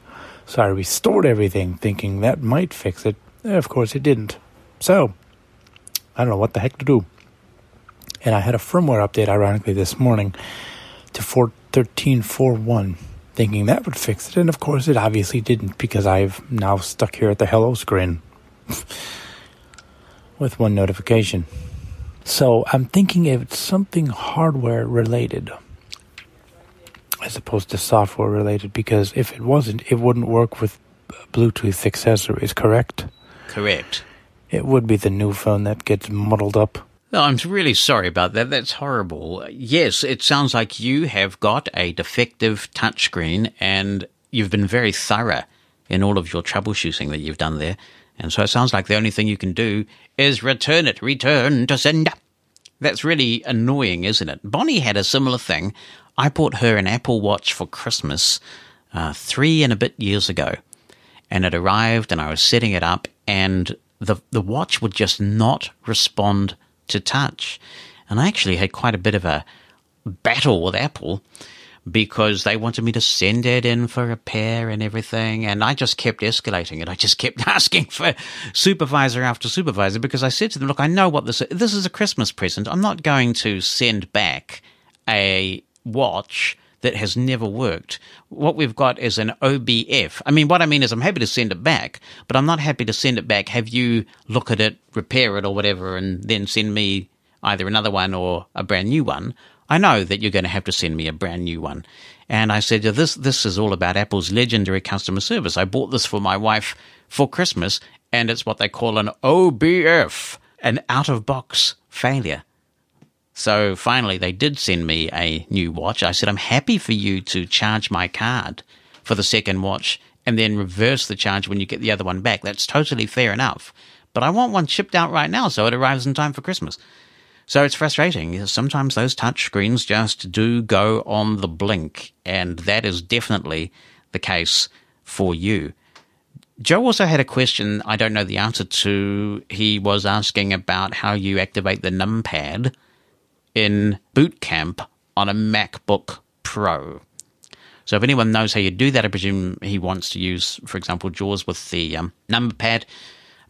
So I restored everything, thinking that might fix it. Eh, Of course, it didn't. So I don't know what the heck to do. And I had a firmware update, ironically, this morning to 41341, thinking that would fix it. And of course, it obviously didn't because I've now stuck here at the hello screen *laughs* with one notification. So I'm thinking it's something hardware related as opposed to software related because if it wasn't, it wouldn't work with Bluetooth accessories, correct? Correct. It would be the new phone that gets muddled up. No, I'm really sorry about that. That's horrible. Yes, it sounds like you have got a defective touchscreen and you've been very thorough in all of your troubleshooting that you've done there. And so it sounds like the only thing you can do is return it, return to sender. That's really annoying, isn't it? Bonnie had a similar thing. I bought her an Apple Watch for Christmas uh, three and a bit years ago. And it arrived and I was setting it up and the, the watch would just not respond to touch. And I actually had quite a bit of a battle with Apple because they wanted me to send it in for repair and everything. And I just kept escalating it. I just kept *laughs* asking for supervisor after supervisor because I said to them, look, I know what this is. This is a Christmas present. I'm not going to send back a watch that has never worked. What we've got is an OBF. I mean, what I mean is I'm happy to send it back, but I'm not happy to send it back, have you look at it, repair it or whatever, and then send me either another one or a brand new one. I know that you're going to have to send me a brand new one. And I said, this, this is all about Apple's legendary customer service. I bought this for my wife for Christmas, and it's what they call an OBF, an out of box failure. So finally, they did send me a new watch. I said, I'm happy for you to charge my card for the second watch and then reverse the charge when you get the other one back. That's totally fair enough. But I want one shipped out right now so it arrives in time for Christmas. So it's frustrating. Sometimes those touch screens just do go on the blink, and that is definitely the case for you. Joe also had a question I don't know the answer to. He was asking about how you activate the numpad in boot camp on a MacBook Pro. So if anyone knows how you do that, I presume he wants to use, for example, JAWS with the um, number pad.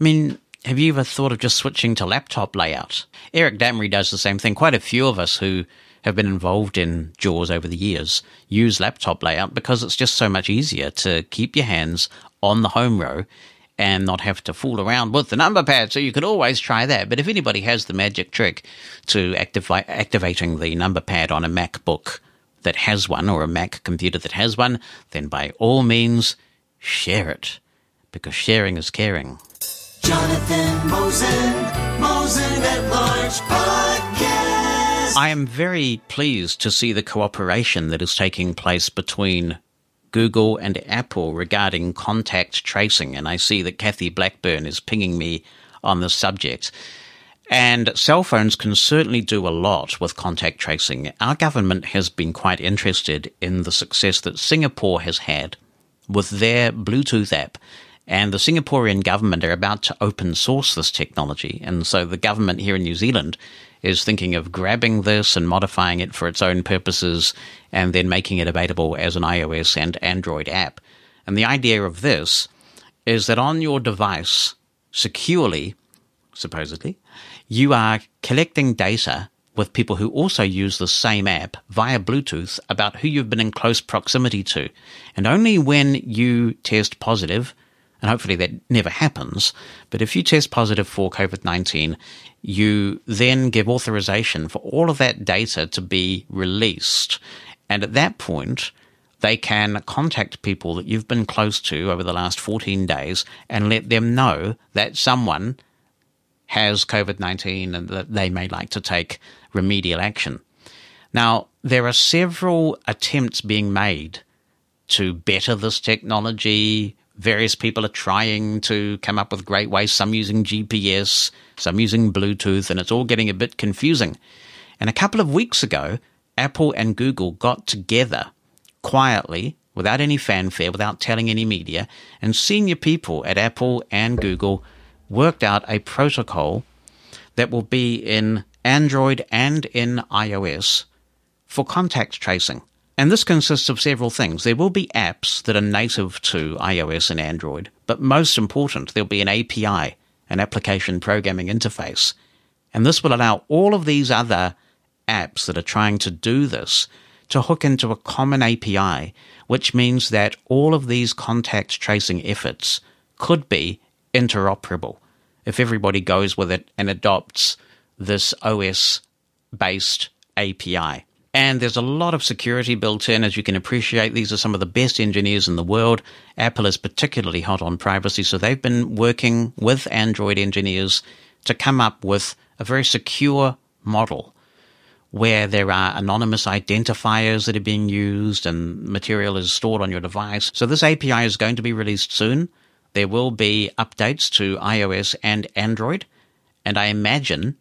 I mean, have you ever thought of just switching to laptop layout? Eric Damery does the same thing. Quite a few of us who have been involved in JAWS over the years use laptop layout because it's just so much easier to keep your hands on the home row and not have to fool around with the number pad. So you could always try that. But if anybody has the magic trick to activi- activating the number pad on a MacBook that has one or a Mac computer that has one, then by all means, share it because sharing is caring. Jonathan Mosen Mosen at Large Podcast. I am very pleased to see the cooperation that is taking place between Google and Apple regarding contact tracing, and I see that Kathy Blackburn is pinging me on the subject. And cell phones can certainly do a lot with contact tracing. Our government has been quite interested in the success that Singapore has had with their Bluetooth app. And the Singaporean government are about to open source this technology. And so the government here in New Zealand is thinking of grabbing this and modifying it for its own purposes and then making it available as an iOS and Android app. And the idea of this is that on your device, securely, supposedly, you are collecting data with people who also use the same app via Bluetooth about who you've been in close proximity to. And only when you test positive, and hopefully that never happens, but if you test positive for COVID 19, you then give authorization for all of that data to be released. And at that point, they can contact people that you've been close to over the last 14 days and let them know that someone has COVID 19 and that they may like to take remedial action. Now, there are several attempts being made to better this technology. Various people are trying to come up with great ways, some using GPS, some using Bluetooth, and it's all getting a bit confusing. And a couple of weeks ago, Apple and Google got together quietly, without any fanfare, without telling any media, and senior people at Apple and Google worked out a protocol that will be in Android and in iOS for contact tracing. And this consists of several things. There will be apps that are native to iOS and Android, but most important, there'll be an API, an application programming interface. And this will allow all of these other apps that are trying to do this to hook into a common API, which means that all of these contact tracing efforts could be interoperable if everybody goes with it and adopts this OS based API. And there's a lot of security built in, as you can appreciate. These are some of the best engineers in the world. Apple is particularly hot on privacy, so they've been working with Android engineers to come up with a very secure model where there are anonymous identifiers that are being used and material is stored on your device. So this API is going to be released soon. There will be updates to iOS and Android, and I imagine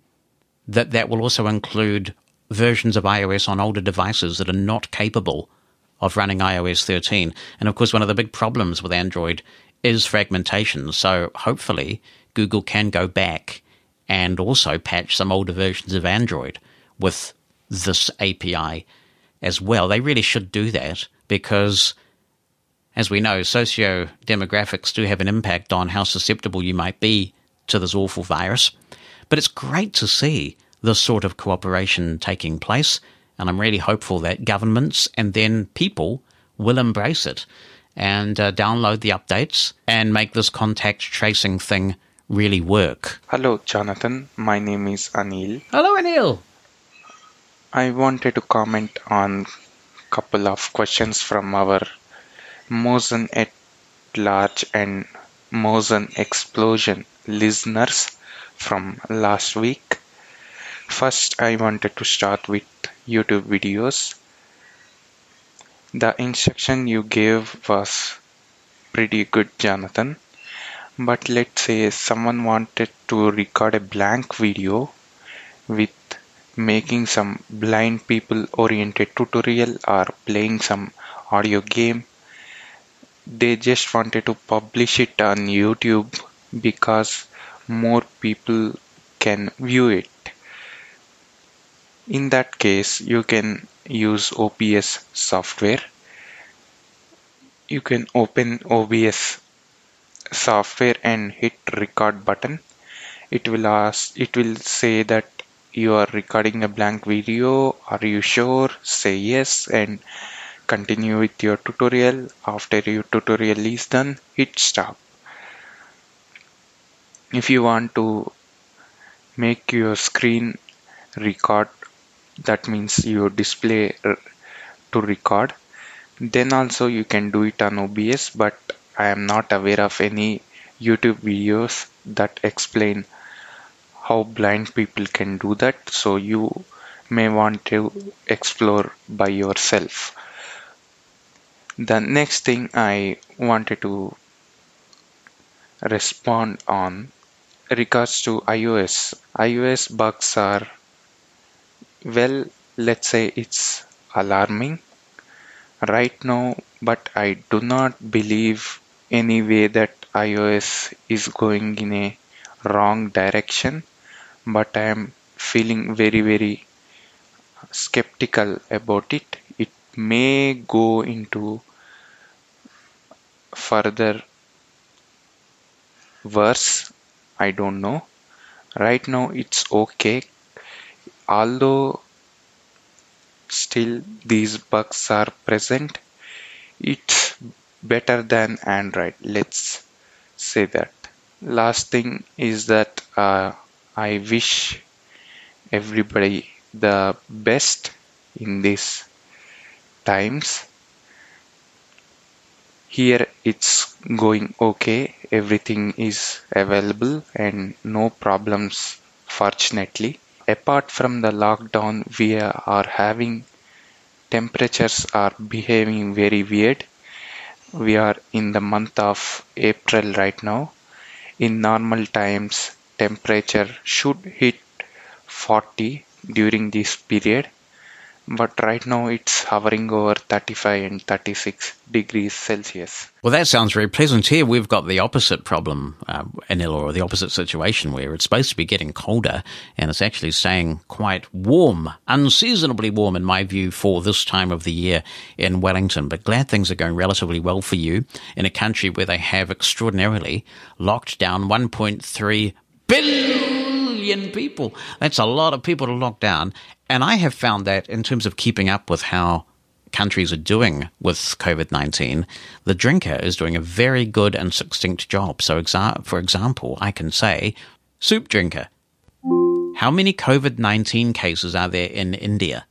that that will also include versions of iOS on older devices that are not capable of running iOS 13. And of course, one of the big problems with Android is fragmentation. So hopefully, Google can go back and also patch some older versions of Android with this API as well. They really should do that because, as we know, socio demographics do have an impact on how susceptible you might be to this awful virus. But it's great to see this sort of cooperation taking place, and I'm really hopeful that governments and then people will embrace it and uh, download the updates and make this contact tracing thing really work. Hello, Jonathan. My name is Anil. Hello, Anil. I wanted to comment on a couple of questions from our Mosen at large and Mosen explosion listeners from last week. First, I wanted to start with YouTube videos. The instruction you gave was pretty good, Jonathan. But let's say someone wanted to record a blank video with making some blind people oriented tutorial or playing some audio game. They just wanted to publish it on YouTube because more people can view it. In that case, you can use OBS software. You can open OBS software and hit record button. It will ask, it will say that you are recording a blank video. Are you sure? Say yes and continue with your tutorial. After your tutorial is done, hit stop. If you want to make your screen record that means your display uh, to record then also you can do it on OBS but I am not aware of any YouTube videos that explain how blind people can do that. So you may want to explore by yourself. The next thing I wanted to respond on regards to iOS. iOS bugs are well, let's say it's alarming right now, but I do not believe any way that iOS is going in a wrong direction. But I am feeling very, very skeptical about it. It may go into further worse. I don't know. Right now it's okay. Although still these bugs are present, it's better than Android. Let's say that. Last thing is that uh, I wish everybody the best in these times. Here it's going okay, everything is available and no problems fortunately. Apart from the lockdown, we are having temperatures are behaving very weird. We are in the month of April right now. In normal times, temperature should hit 40 during this period but right now it's hovering over 35 and 36 degrees Celsius. Well, that sounds very pleasant. Here we've got the opposite problem, uh, Anil, or the opposite situation where it's supposed to be getting colder and it's actually staying quite warm, unseasonably warm in my view for this time of the year in Wellington. But glad things are going relatively well for you in a country where they have extraordinarily locked down 1.3 billion people. That's a lot of people to lock down. And I have found that in terms of keeping up with how countries are doing with COVID 19, the drinker is doing a very good and succinct job. So, exa- for example, I can say, soup drinker. How many COVID 19 cases are there in India?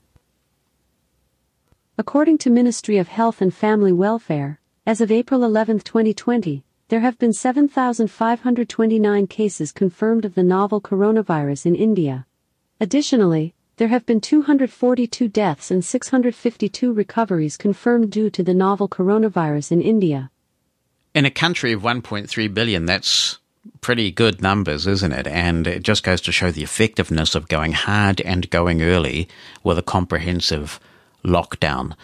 According to Ministry of Health and Family Welfare, as of April 11, 2020, there have been 7,529 cases confirmed of the novel coronavirus in India. Additionally, there have been 242 deaths and 652 recoveries confirmed due to the novel coronavirus in India. In a country of 1.3 billion, that's pretty good numbers, isn't it? And it just goes to show the effectiveness of going hard and going early with a comprehensive lockdown.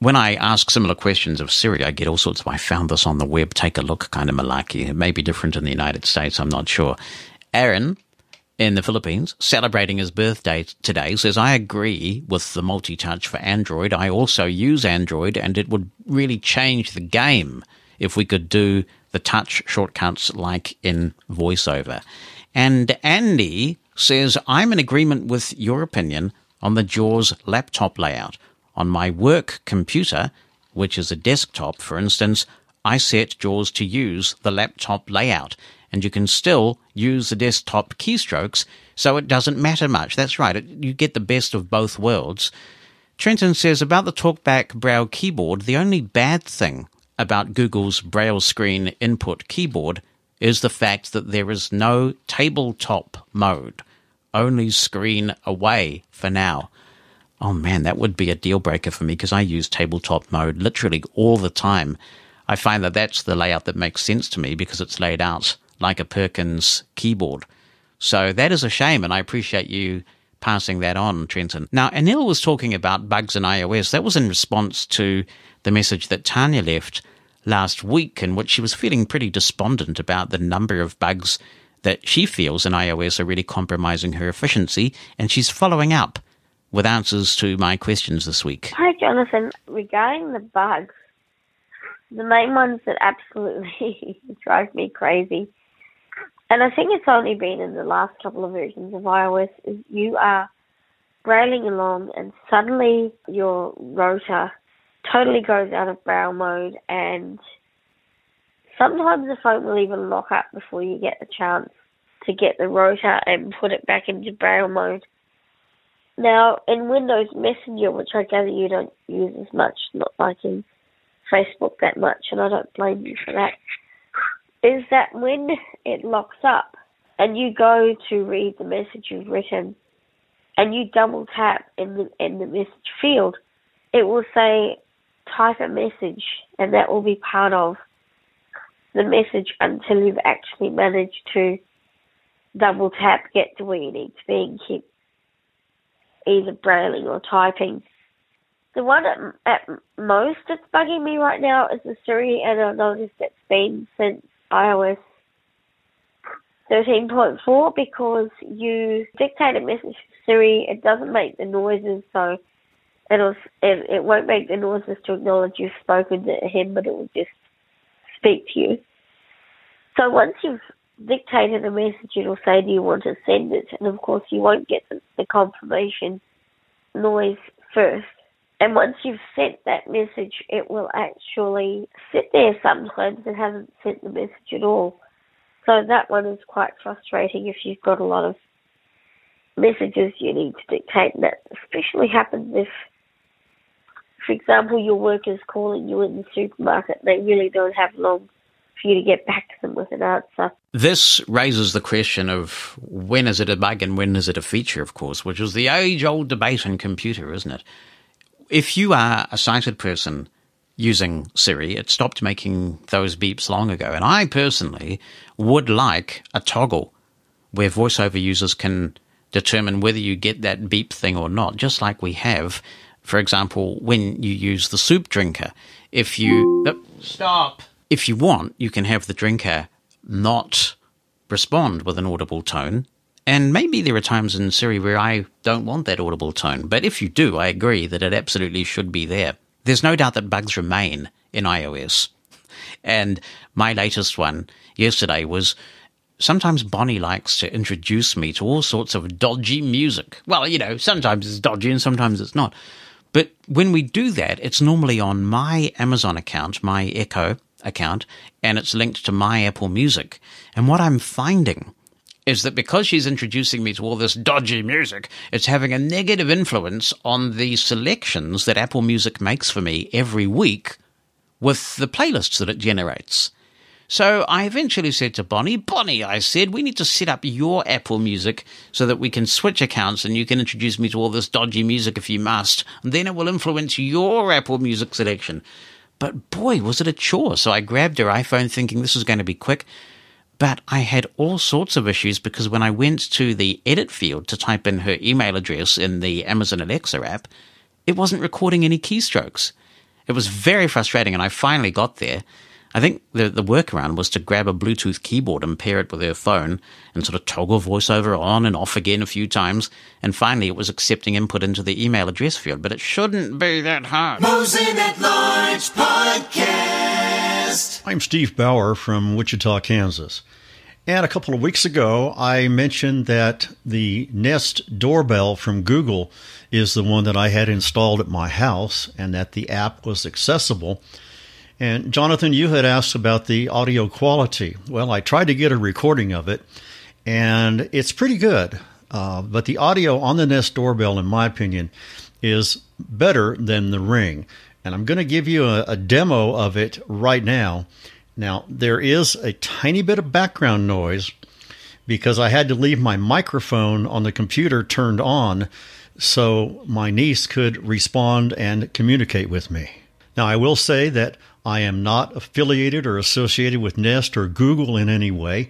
When I ask similar questions of Siri, I get all sorts of, I found this on the web, take a look kind of malarkey. It may be different in the United States, I'm not sure. Aaron in the Philippines, celebrating his birthday today, says, I agree with the multi touch for Android. I also use Android, and it would really change the game if we could do the touch shortcuts like in VoiceOver. And Andy says, I'm in agreement with your opinion on the JAWS laptop layout. On my work computer, which is a desktop, for instance, I set JAWS to use the laptop layout and you can still use the desktop keystrokes, so it doesn't matter much. That's right, it, you get the best of both worlds. Trenton says about the TalkBack Braille keyboard, the only bad thing about Google's Braille screen input keyboard is the fact that there is no tabletop mode, only screen away for now. Oh man, that would be a deal breaker for me because I use tabletop mode literally all the time. I find that that's the layout that makes sense to me because it's laid out like a Perkins keyboard. So that is a shame, and I appreciate you passing that on, Trenton. Now, Anil was talking about bugs in iOS. That was in response to the message that Tanya left last week, in which she was feeling pretty despondent about the number of bugs that she feels in iOS are really compromising her efficiency, and she's following up with answers to my questions this week. Hi, Jonathan. Regarding the bugs, the main ones that absolutely *laughs* drive me crazy and I think it's only been in the last couple of versions of iOS is you are brailing along and suddenly your rotor totally goes out of braille mode and sometimes the phone will even lock up before you get the chance to get the rotor and put it back into braille mode. Now in Windows Messenger, which I gather you don't use as much, not like in Facebook that much, and I don't blame you for that is that when it locks up and you go to read the message you've written, and you double tap in the in the message field, it will say type a message, and that will be part of the message until you've actually managed to double tap, get to where you need to be, and keep either brailing or typing. The one at, at most that's bugging me right now is the Siri, and I noticed it's been since iOS 13.4 because you dictate a message to Siri, it doesn't make the noises, so it'll it, it won't make the noises to acknowledge you've spoken to him, but it will just speak to you. So once you've dictated a message, it'll say, "Do you want to send it?" And of course, you won't get the, the confirmation noise first. And once you've sent that message, it will actually sit there sometimes and hasn't sent the message at all. So that one is quite frustrating if you've got a lot of messages you need to dictate. And that especially happens if, for example, your worker's calling you in the supermarket. They really don't have long for you to get back to them with an answer. This raises the question of when is it a bug and when is it a feature, of course, which is the age old debate in computer, isn't it? If you are a sighted person using Siri, it stopped making those beeps long ago. And I personally would like a toggle where voiceover users can determine whether you get that beep thing or not, just like we have, for example, when you use the soup drinker. If you. Stop! If you want, you can have the drinker not respond with an audible tone. And maybe there are times in Siri where I don't want that audible tone, but if you do, I agree that it absolutely should be there. There's no doubt that bugs remain in iOS. And my latest one yesterday was sometimes Bonnie likes to introduce me to all sorts of dodgy music. Well, you know, sometimes it's dodgy and sometimes it's not. But when we do that, it's normally on my Amazon account, my Echo account, and it's linked to my Apple Music. And what I'm finding is that because she's introducing me to all this dodgy music, it's having a negative influence on the selections that Apple Music makes for me every week with the playlists that it generates. So I eventually said to Bonnie, Bonnie, I said, we need to set up your Apple Music so that we can switch accounts and you can introduce me to all this dodgy music if you must. And then it will influence your Apple Music selection. But boy, was it a chore. So I grabbed her iPhone thinking this was going to be quick. But I had all sorts of issues because when I went to the edit field to type in her email address in the Amazon Alexa app, it wasn't recording any keystrokes. It was very frustrating, and I finally got there. I think the, the workaround was to grab a Bluetooth keyboard and pair it with her phone and sort of toggle voiceover on and off again a few times. And finally, it was accepting input into the email address field, but it shouldn't be that hard. Mosen at Large Podcast. I'm Steve Bauer from Wichita, Kansas. And a couple of weeks ago, I mentioned that the Nest doorbell from Google is the one that I had installed at my house and that the app was accessible. And Jonathan, you had asked about the audio quality. Well, I tried to get a recording of it, and it's pretty good. Uh, but the audio on the Nest doorbell, in my opinion, is better than the Ring. And I'm going to give you a, a demo of it right now. Now, there is a tiny bit of background noise because I had to leave my microphone on the computer turned on so my niece could respond and communicate with me. Now, I will say that I am not affiliated or associated with Nest or Google in any way,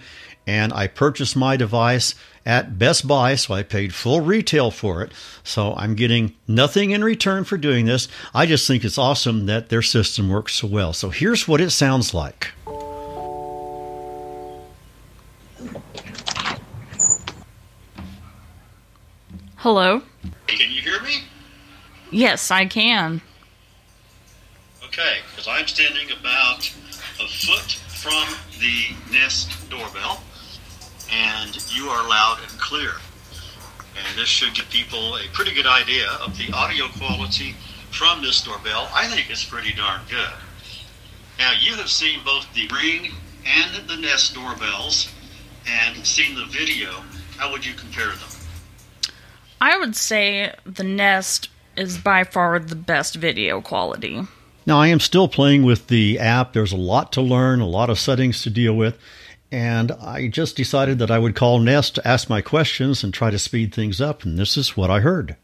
and I purchased my device at Best Buy, so I paid full retail for it. So I'm getting nothing in return for doing this. I just think it's awesome that their system works so well. So here's what it sounds like. Hello? Can you hear me? Yes, I can. Okay, because I'm standing about a foot from the Nest doorbell, and you are loud and clear. And this should give people a pretty good idea of the audio quality from this doorbell. I think it's pretty darn good. Now, you have seen both the Ring and the Nest doorbells and seen the video. How would you compare them? I would say the Nest is by far the best video quality. Now, I am still playing with the app. There's a lot to learn, a lot of settings to deal with. And I just decided that I would call Nest to ask my questions and try to speed things up, and this is what I heard.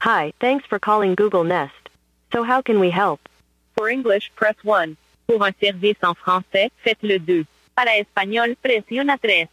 Hi, thanks for calling Google Nest. So how can we help? For English, press 1. Pour un service en français, faites le 2. Para español, presiona 3.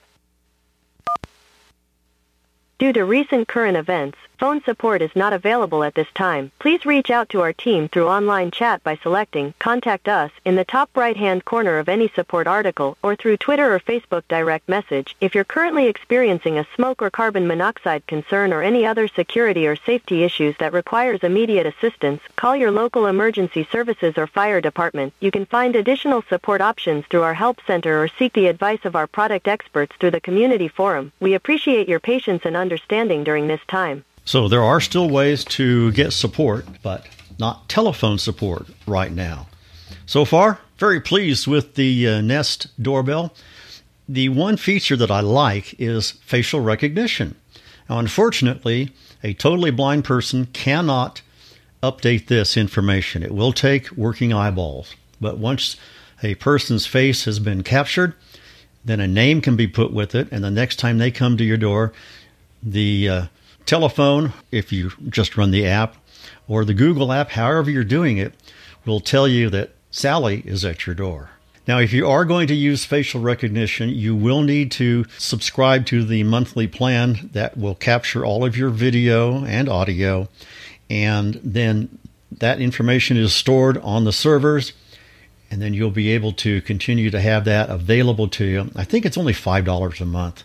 Due to recent current events, phone support is not available at this time. Please reach out to our team through online chat by selecting Contact Us in the top right-hand corner of any support article or through Twitter or Facebook direct message. If you're currently experiencing a smoke or carbon monoxide concern or any other security or safety issues that requires immediate assistance, call your local emergency services or fire department. You can find additional support options through our help center or seek the advice of our product experts through the community forum. We appreciate your patience and during this time. So there are still ways to get support, but not telephone support right now. So far, very pleased with the uh, Nest doorbell. The one feature that I like is facial recognition. Now, unfortunately, a totally blind person cannot update this information. It will take working eyeballs. But once a person's face has been captured, then a name can be put with it, and the next time they come to your door, the uh, telephone, if you just run the app, or the Google app, however you're doing it, will tell you that Sally is at your door. Now, if you are going to use facial recognition, you will need to subscribe to the monthly plan that will capture all of your video and audio. And then that information is stored on the servers. And then you'll be able to continue to have that available to you. I think it's only $5 a month.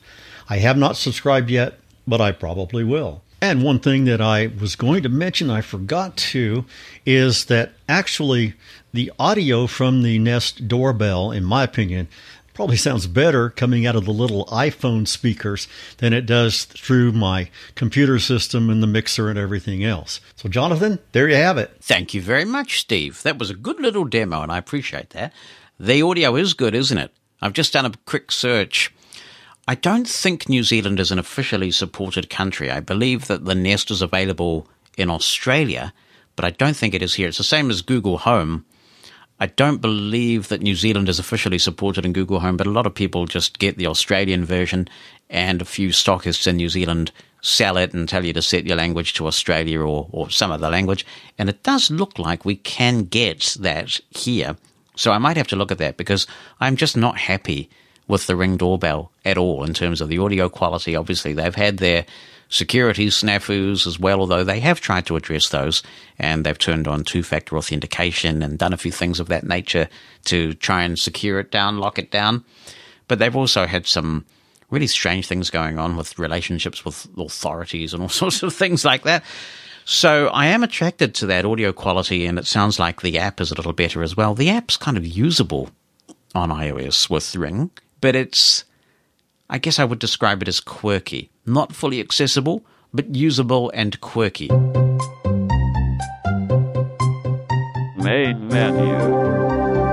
I have not subscribed yet but I probably will. And one thing that I was going to mention, I forgot to, is that actually the audio from the Nest doorbell, in my opinion, probably sounds better coming out of the little iPhone speakers than it does through my computer system and the mixer and everything else. So, Jonathan, there you have it. Thank you very much, Steve. That was a good little demo, and I appreciate that. The audio is good, isn't it? I've just done a quick search I don't think New Zealand is an officially supported country. I believe that the Nest is available in Australia, but I don't think it is here. It's the same as Google Home. I don't believe that New Zealand is officially supported in Google Home, but a lot of people just get the Australian version, and a few stockists in New Zealand sell it and tell you to set your language to Australia or, or some other language. And it does look like we can get that here. So I might have to look at that because I'm just not happy with the Ring doorbell at all in terms of the audio quality. Obviously, they've had their security snafus as well, although they have tried to address those and they've turned on two factor authentication and done a few things of that nature to try and secure it down, lock it down. But they've also had some really strange things going on with relationships with authorities and all *laughs* sorts of things like that. So I am attracted to that audio quality, and it sounds like the app is a little better as well. The app's kind of usable on iOS with Ring but it's, I guess I would describe it as quirky. Not fully accessible, but usable and quirky. Main menu.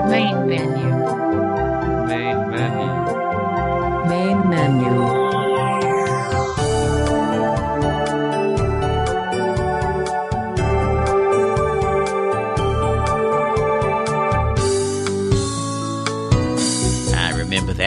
Main menu. Main menu. Main menu.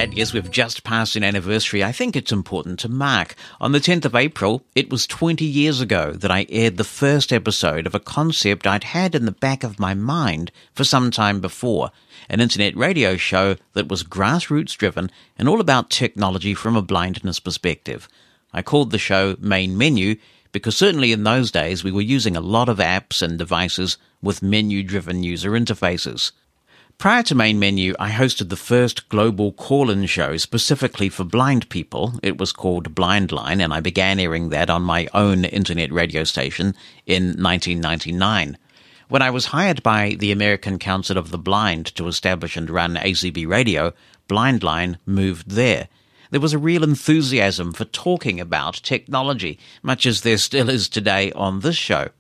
That. Yes, we've just passed an anniversary. I think it's important to mark. On the 10th of April, it was 20 years ago that I aired the first episode of a concept I'd had in the back of my mind for some time before. An internet radio show that was grassroots driven and all about technology from a blindness perspective. I called the show Main Menu because certainly in those days we were using a lot of apps and devices with menu driven user interfaces. Prior to Main Menu, I hosted the first global call-in show specifically for blind people. It was called Blindline, and I began airing that on my own internet radio station in 1999. When I was hired by the American Council of the Blind to establish and run ACB Radio, Blindline moved there. There was a real enthusiasm for talking about technology, much as there still is today on this show.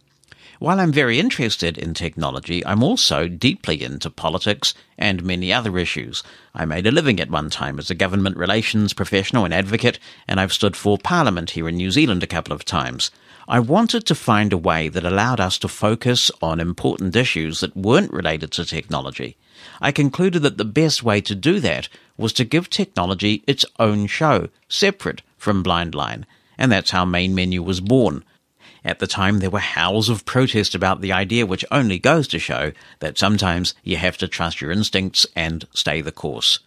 While I'm very interested in technology, I'm also deeply into politics and many other issues. I made a living at one time as a government relations professional and advocate, and I've stood for Parliament here in New Zealand a couple of times. I wanted to find a way that allowed us to focus on important issues that weren't related to technology. I concluded that the best way to do that was to give technology its own show, separate from Blindline, and that's how Main Menu was born. At the time, there were howls of protest about the idea, which only goes to show that sometimes you have to trust your instincts and stay the course.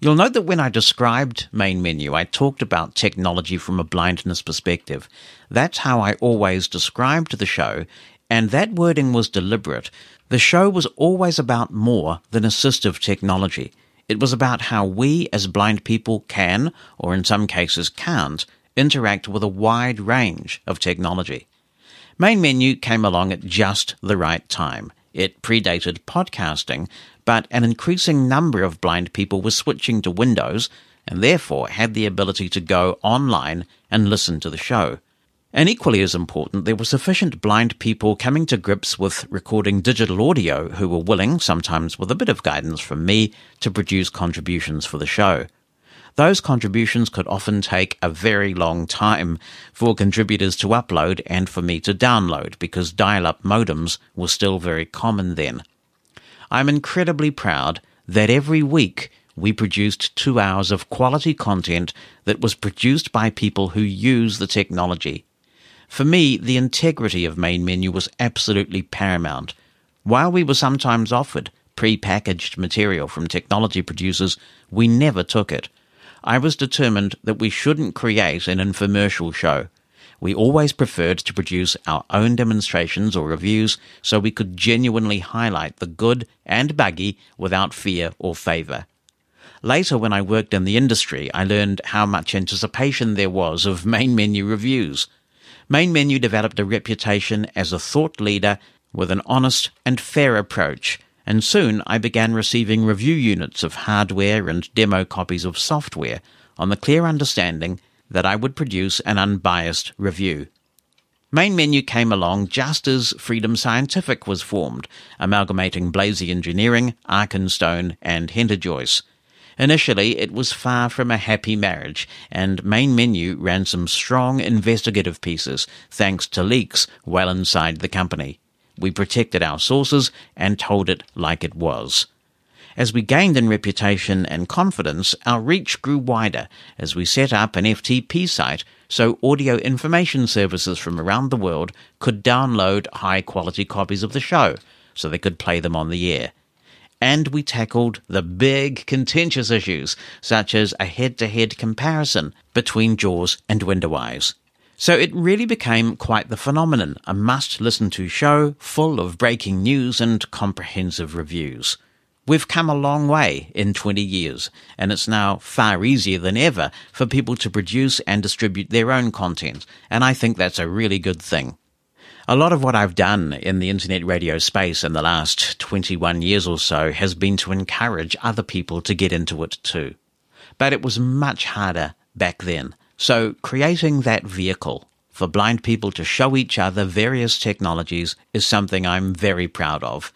You'll note that when I described Main Menu, I talked about technology from a blindness perspective. That's how I always described the show, and that wording was deliberate. The show was always about more than assistive technology. It was about how we as blind people can, or in some cases can't, interact with a wide range of technology. Main Menu came along at just the right time. It predated podcasting, but an increasing number of blind people were switching to Windows and therefore had the ability to go online and listen to the show. And equally as important, there were sufficient blind people coming to grips with recording digital audio who were willing, sometimes with a bit of guidance from me, to produce contributions for the show. Those contributions could often take a very long time for contributors to upload and for me to download because dial-up modems were still very common then. I'm incredibly proud that every week we produced two hours of quality content that was produced by people who use the technology. For me, the integrity of Main Menu was absolutely paramount. While we were sometimes offered pre-packaged material from technology producers, we never took it. I was determined that we shouldn't create an infomercial show. We always preferred to produce our own demonstrations or reviews so we could genuinely highlight the good and buggy without fear or favor. Later, when I worked in the industry, I learned how much anticipation there was of *laughs* main menu reviews. Main Menu developed a reputation as a thought leader with an honest and fair approach, and soon I began receiving review units of hardware and demo copies of software on the clear understanding that I would produce an unbiased review. Main Menu came along just as Freedom Scientific was formed, amalgamating Blazie Engineering, Arkenstone, and Henter Joyce. Initially, it was far from a happy marriage, and Main Menu ran some strong investigative pieces thanks to leaks well inside the company. We protected our sources and told it like it was. As we gained in reputation and confidence, our reach grew wider as we set up an FTP site so audio information services from around the world could download high quality copies of the show so they could play them on the air. And we tackled the big contentious issues, such as a head to head comparison between JAWS and Window-Eyes. So it really became quite the phenomenon, a must listen to show full of breaking news and comprehensive reviews. We've come a long way in 20 years, and it's now far easier than ever for people to produce and distribute their own content, and I think that's a really good thing. A lot of what I've done in the internet radio space in the last 21 years or so has been to encourage other people to get into it too. But it was much harder back then. So creating that vehicle for blind people to show each other various technologies is something I'm very proud of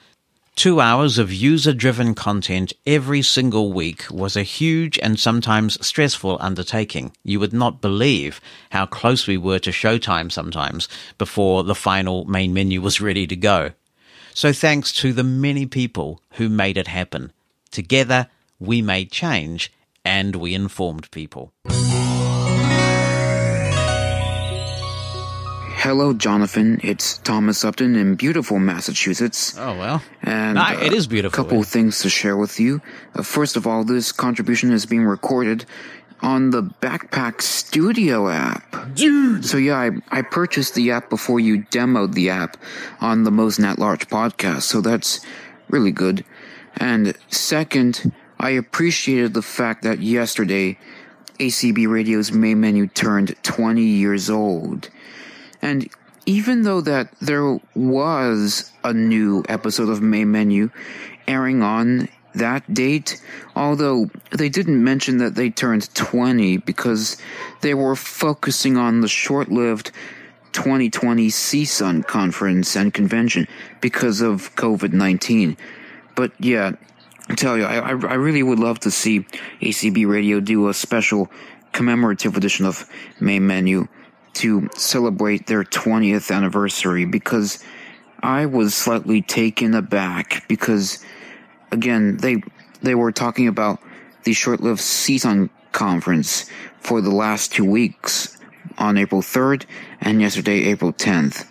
Two hours of user driven content every single week was a huge and sometimes stressful undertaking. You would not believe how close we were to showtime sometimes before the final main menu was ready to go. So thanks to the many people who made it happen. Together, we made change and we informed people. Hello, Jonathan. It's Thomas Upton in beautiful Massachusetts. Oh well, and nah, it is beautiful. A couple yeah. things to share with you. Uh, first of all, this contribution is being recorded on the Backpack Studio app. Dude. So yeah, I, I purchased the app before you demoed the app on the Mosen at Large podcast. So that's really good. And second, I appreciated the fact that yesterday ACB Radio's main menu turned 20 years old. And even though that there was a new episode of Main Menu airing on that date, although they didn't mention that they turned 20 because they were focusing on the short-lived 2020 CSUN conference and convention because of COVID-19. But yeah, I tell you, I, I really would love to see ACB Radio do a special commemorative edition of Main Menu to celebrate their 20th anniversary because I was slightly taken aback because again they they were talking about the short-lived CSUN conference for the last two weeks on April 3rd and yesterday April 10th.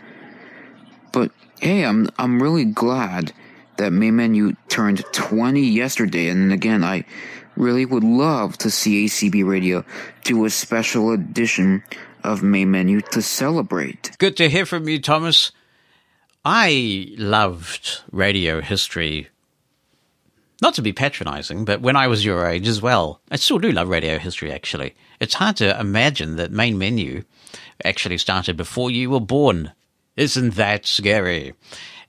But hey, I'm I'm really glad that main menu turned 20 yesterday and again I really would love to see ACB Radio do a special edition of main menu to celebrate. Good to hear from you, Thomas. I loved radio history. Not to be patronizing, but when I was your age as well. I still do love radio history, actually. It's hard to imagine that main menu actually started before you were born. Isn't that scary?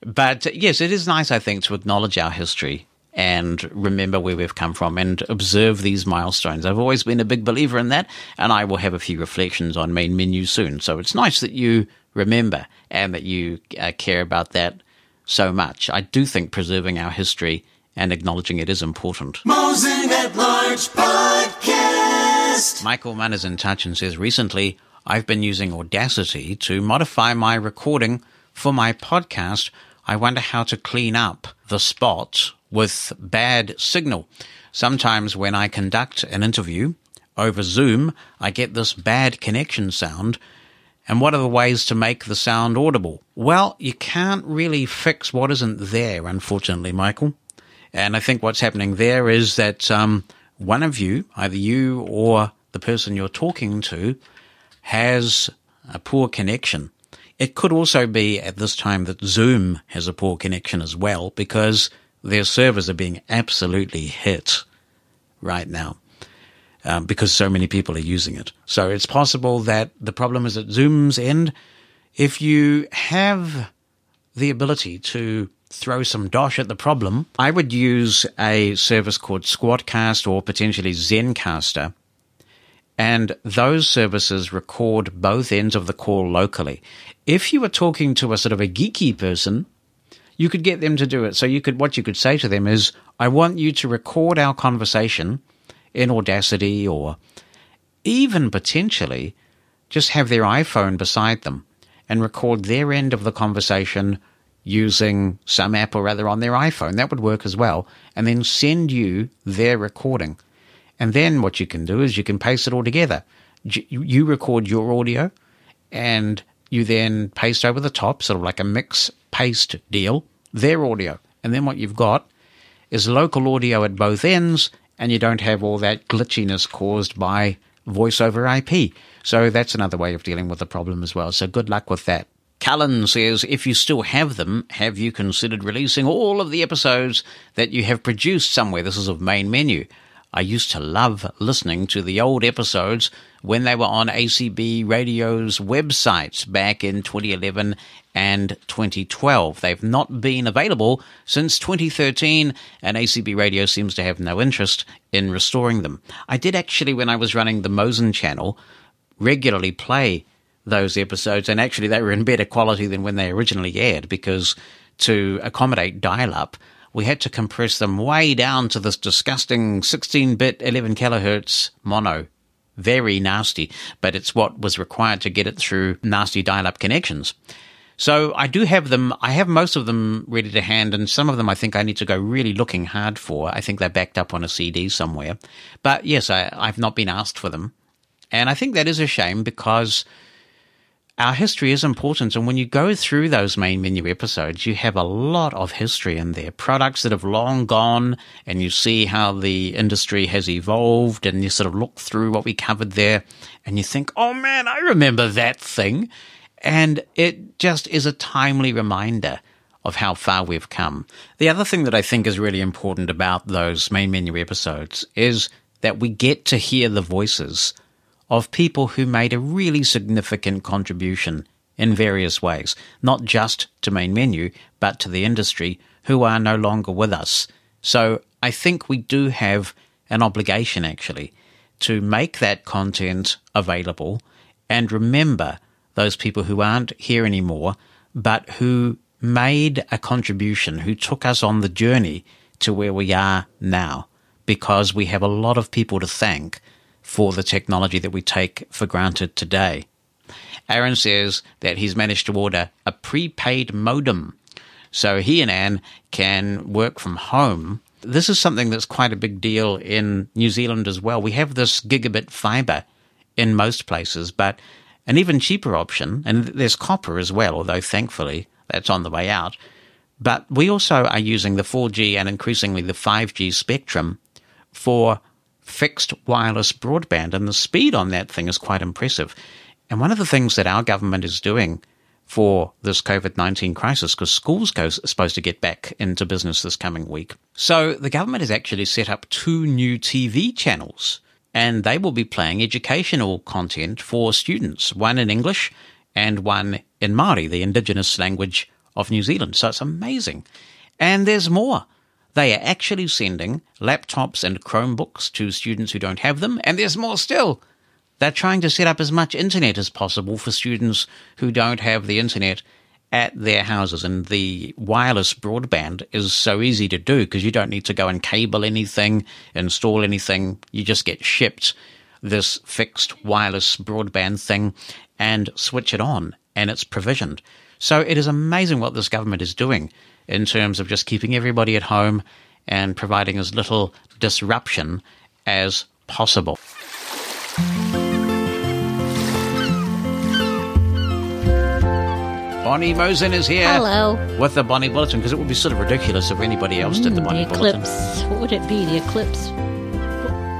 But yes, it is nice, I think, to acknowledge our history and remember where we've come from and observe these milestones. I've always been a big believer in that, and I will have a few reflections on main menu soon. So it's nice that you remember and that you uh, care about that so much. I do think preserving our history and acknowledging it is important. Mosen at Large Podcast. Michael Mann is in touch and says, Recently, I've been using Audacity to modify my recording for my podcast. I wonder how to clean up the spot with bad signal. Sometimes when I conduct an interview over Zoom, I get this bad connection sound. And what are the ways to make the sound audible? Well, you can't really fix what isn't there, unfortunately, Michael. And I think what's happening there is that um, one of you, either you or the person you're talking to, has a poor connection. It could also be at this time that Zoom has a poor connection as well because their servers are being absolutely hit right now um, because so many people are using it. So it's possible that the problem is at Zoom's end. If you have the ability to throw some dosh at the problem, I would use a service called Squadcast or potentially Zencastr. And those services record both ends of the call locally. If you were talking to a sort of a geeky person, you could get them to do it. So you could, what you could say to them is, I want you to record our conversation in Audacity or even potentially just have their iPhone beside them and record their end of the conversation using some app or other on their iPhone. That would work as well. And then send you their recording. And then what you can do is you can paste it all together. You record your audio and you then paste over the top, sort of like a mix paste deal, their audio. And then what you've got is local audio at both ends, and you don't have all that glitchiness caused by voice over IP. So that's another way of dealing with the problem as well. So good luck with that. Callan says, if you still have them, have you considered releasing all of the episodes that you have produced somewhere? This is of main menu. I used to love listening to the old episodes when they were on ACB Radio's websites back in 2011 and 2012. They've not been available since 2013, and ACB Radio seems to have no interest in restoring them. I did actually, when I was running the Mosen channel, regularly play those episodes, and actually they were in better quality than when they originally aired because to accommodate dial up, we had to compress them way down to this disgusting 16 bit 11 kilohertz mono. Very nasty, but it's what was required to get it through nasty dial up connections. So I do have them. I have most of them ready to hand, and some of them I think I need to go really looking hard for. I think they're backed up on a CD somewhere. But yes, I, I've not been asked for them. And I think that is a shame because our history is important. And when you go through those main menu episodes, you have a lot of history in there, products that have long gone, and you see how the industry has evolved, and you sort of look through what we covered there, and you think, oh man, I remember that thing. And it just is a timely reminder of how far we've come. The other thing that I think is really important about those main menu episodes is that we get to hear the voices of people who made a really significant contribution in various ways, not just to main menu, but to the industry who are no longer with us. So I think we do have an obligation actually to make that content available and remember those people who aren't here anymore, but who made a contribution, who took us on the journey to where we are now, because we have a lot of people to thank for the technology that we take for granted today. Aaron says that he's managed to order a prepaid modem so he and Anne can work from home. This is something that's quite a big deal in New Zealand as well. We have this gigabit fiber in most places, but an even cheaper option, and there's copper as well, although thankfully that's on the way out. But we also are using the 4G and increasingly the 5G spectrum for fixed wireless broadband, and the speed on that thing is quite impressive. And one of the things that our government is doing for this COVID 19 crisis because schools are supposed to get back into business this coming week. So the government has actually set up two new TV channels and they will be playing educational content for students, one in English and one in Māori, the indigenous language of New Zealand. So it's amazing. And there's more. They are actually sending laptops and Chromebooks to students who don't have them, and there's more still. They're trying to set up as much internet as possible for students who don't have the internet at their houses. And the wireless broadband is so easy to do because you don't need to go and cable anything, install anything. You just get shipped this fixed wireless broadband thing and switch it on, and it's provisioned. So it is amazing what this government is doing in terms of just keeping everybody at home and providing as little disruption as possible. Bonnie Mosen is here. Hello. With the Bonnie Bulletin, because it would be sort of ridiculous if anybody else did the Mm, Bonnie the Bulletin. eclipse. What would it be? The eclipse.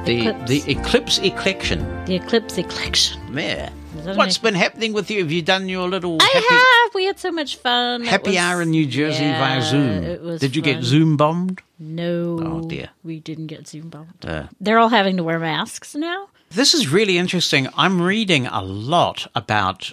The, eclipse. the Eclipse Eclection. The eclipse eclection. Yeah. What's been happening with you? Have you done your little I happy, have. We had so much fun. Happy was- hour in New Jersey yeah, via Zoom? It was Did you get. Zoom bombed? No. Oh, dear. We didn't get Zoom bombed. Uh, They're all having to wear masks now. This is really interesting. I'm reading a lot about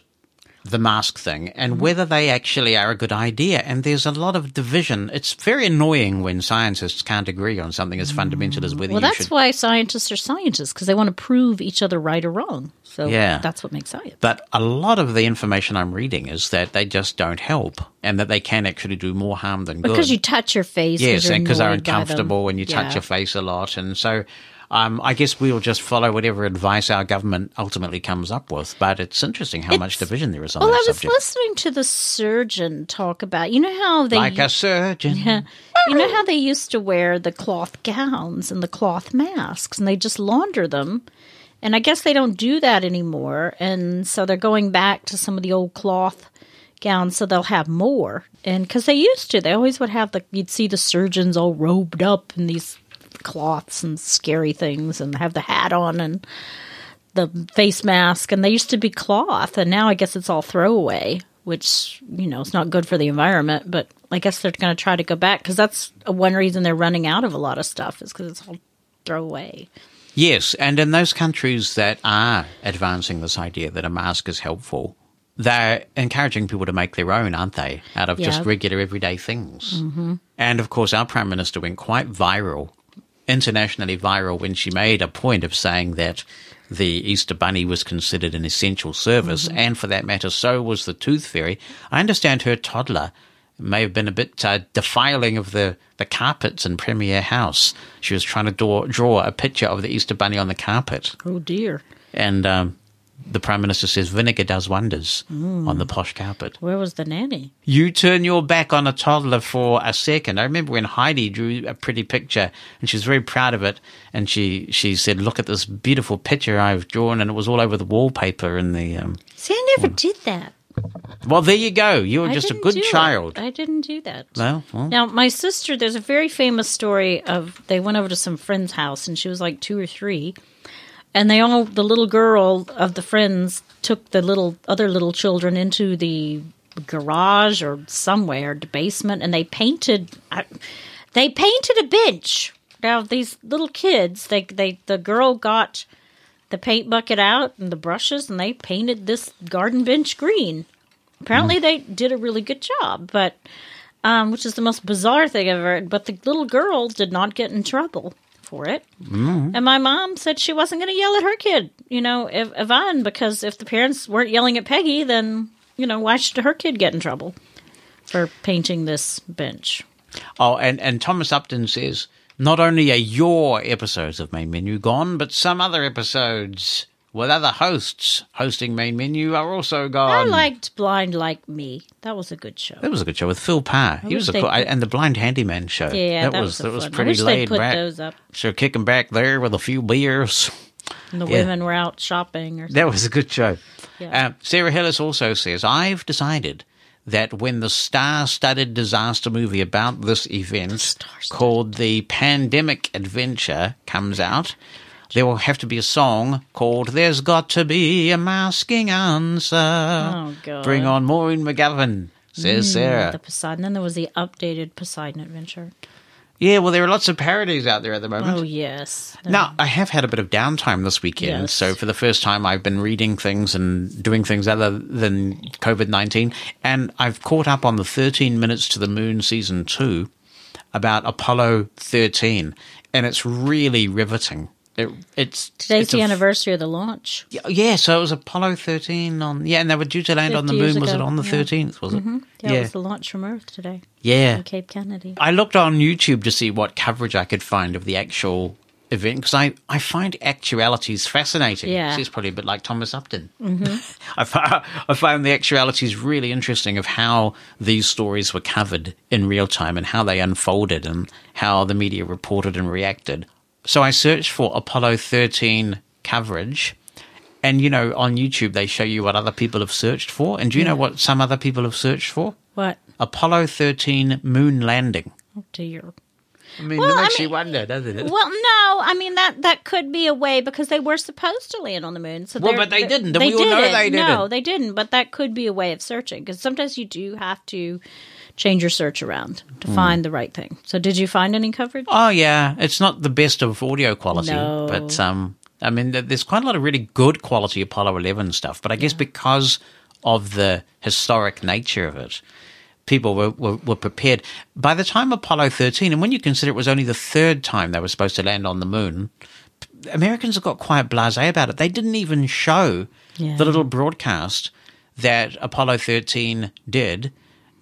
the mask thing and Mm-hmm. whether they actually are a good idea. And there's a lot of division. It's very annoying when scientists can't agree on something as fundamental as whether Well, that's should. why scientists are scientists because they want to prove each other right or wrong. So Yeah. that's what makes science. But a lot of the information I'm reading is that they just don't help and that they can actually do more harm than good. Because you touch your face. yes, and because they're annoyed by them. uncomfortable and you touch your face a lot. And so um, I guess we'll just follow whatever advice our government ultimately comes up with. But it's interesting how much division there is on Well, that I was subject. listening to the surgeon talk about. You know how they like a surgeon. Yeah. You know how they used to wear the cloth gowns and the cloth masks and they just launder them. And I guess they don't do that anymore. And so they're going back to some of the old cloth gowns so they'll have more. And because they used to, they always would have the, you'd see the surgeons all robed up in these cloths and scary things and have the hat on and the face mask. And they used to be cloth. And now I guess it's all throwaway, which, you know, it's not good for the environment. But I guess they're going to try to go back because that's one reason they're running out of a lot of stuff is because it's all throwaway. Yes, and in those countries that are advancing this idea that a mask is helpful, they're encouraging people to make their own, aren't they? Out of just regular everyday things. Mm-hmm. And of course, our Prime Minister went quite viral, internationally viral, when she made a point of saying that the Easter Bunny was considered an essential service, Mhm. and for that matter, so was the Tooth Fairy. I understand her toddler may have been a bit uh, defiling of the, the carpets in Premier House. She was trying to draw, draw a picture of the Easter Bunny on the carpet. Oh, dear. And um, the Prime Minister says vinegar does wonders Mm. on the posh carpet. Where was the nanny? You turn your back on a toddler for a second. I remember when Heidi drew a pretty picture and she was very proud of it. And she, she said, Look at this beautiful picture I've drawn. And it was all over the wallpaper in the. Um... See, I never did that. Well, there you go. You were I just a good do it. child. I didn't do that. Well, well. Now, my sister, there's a very famous story of they went over to some friend's house and she was like two or three. And they all, the little girl of the friends took the little other little children into the garage or somewhere, the basement, and they painted, I- they painted a bench. Now, these little kids, they, they, the girl got the paint bucket out and the brushes and they painted this garden bench green. Apparently, they did a really good job, but um, which is the most bizarre thing ever. But the little girl did not get in trouble for it. Mm-hmm. And my mom said she wasn't going to yell at her kid, you know, if, Yvonne, because if the parents weren't yelling at Peggy, then, you know, why should her kid get in trouble for painting this bench? Oh, and, and Thomas Upton says not only are your episodes of Main Menu gone, but some other episodes with other hosts hosting main menu are also gone. I liked Blind Like Me. That was a good show. That was a good show with Phil Parr. I He was a cool, they and the Blind Handyman show. Yeah, that, that was was that was fun- pretty laid put back. So kicking back there with a few beers. And the Yeah. women were out shopping or something. That was a good show. Yeah. Uh, Sarah Hillis also says, I've decided that when the star studded disaster movie about this event called The Pandemic Adventure comes out, there will have to be a song called There's Got to Be a Masking Answer. Oh, God. Bring on Maureen McGovern, says Mm, Sarah. The Poseidon. Then there was the updated Poseidon Adventure. Yeah, well, there are lots of parodies out there at the moment. Oh, yes. Now, I have had a bit of downtime this weekend, Yes. so for the first time, I've been reading things and doing things other than COVID 19, and I've caught up on the 13 Minutes to the Moon season two about Apollo 13, and it's really riveting. It, it's Today's it's the f- anniversary of the launch. Yeah, so it was Apollo 13 on, yeah, and they were due to land on the moon. Was it on the yeah. 13th? Was it? Mhm. Yeah, it was the launch from Earth today. Yeah. From Cape Kennedy. I looked on YouTube to see what coverage I could find of the actual event because I, I find actualities fascinating. Yeah. It's probably a bit like Thomas Upton. hmm *laughs* I, I find the actualities really interesting of how these stories were covered in real time and how they unfolded and how the media reported and reacted. So I searched for Apollo 13 coverage. And, you know, on YouTube, they show you what other people have searched for. And do you know what some other people have searched for? What? Apollo 13 moon landing. Oh, dear. I mean, Well, that I makes you wonder, doesn't it? Well, no, I mean that that could be a way because they were supposed to land on the moon. So Well, they're- but they they're- didn't, and we all know they didn't. No, they didn't. But that could be a way of searching because sometimes you do have to change your search around to Hmm. find the right thing. So, did you find any coverage? Oh yeah, it's not the best of audio quality, No. but um, I mean, there's quite a lot of really good quality Apollo 11 stuff. But I guess because of the historic nature of it, people were, were, were prepared. By the time Apollo 13, and when you consider it was only the third time they were supposed to land on the moon, Americans have got quite blasé about it. They didn't even show Yeah. the little broadcast that Apollo 13 did.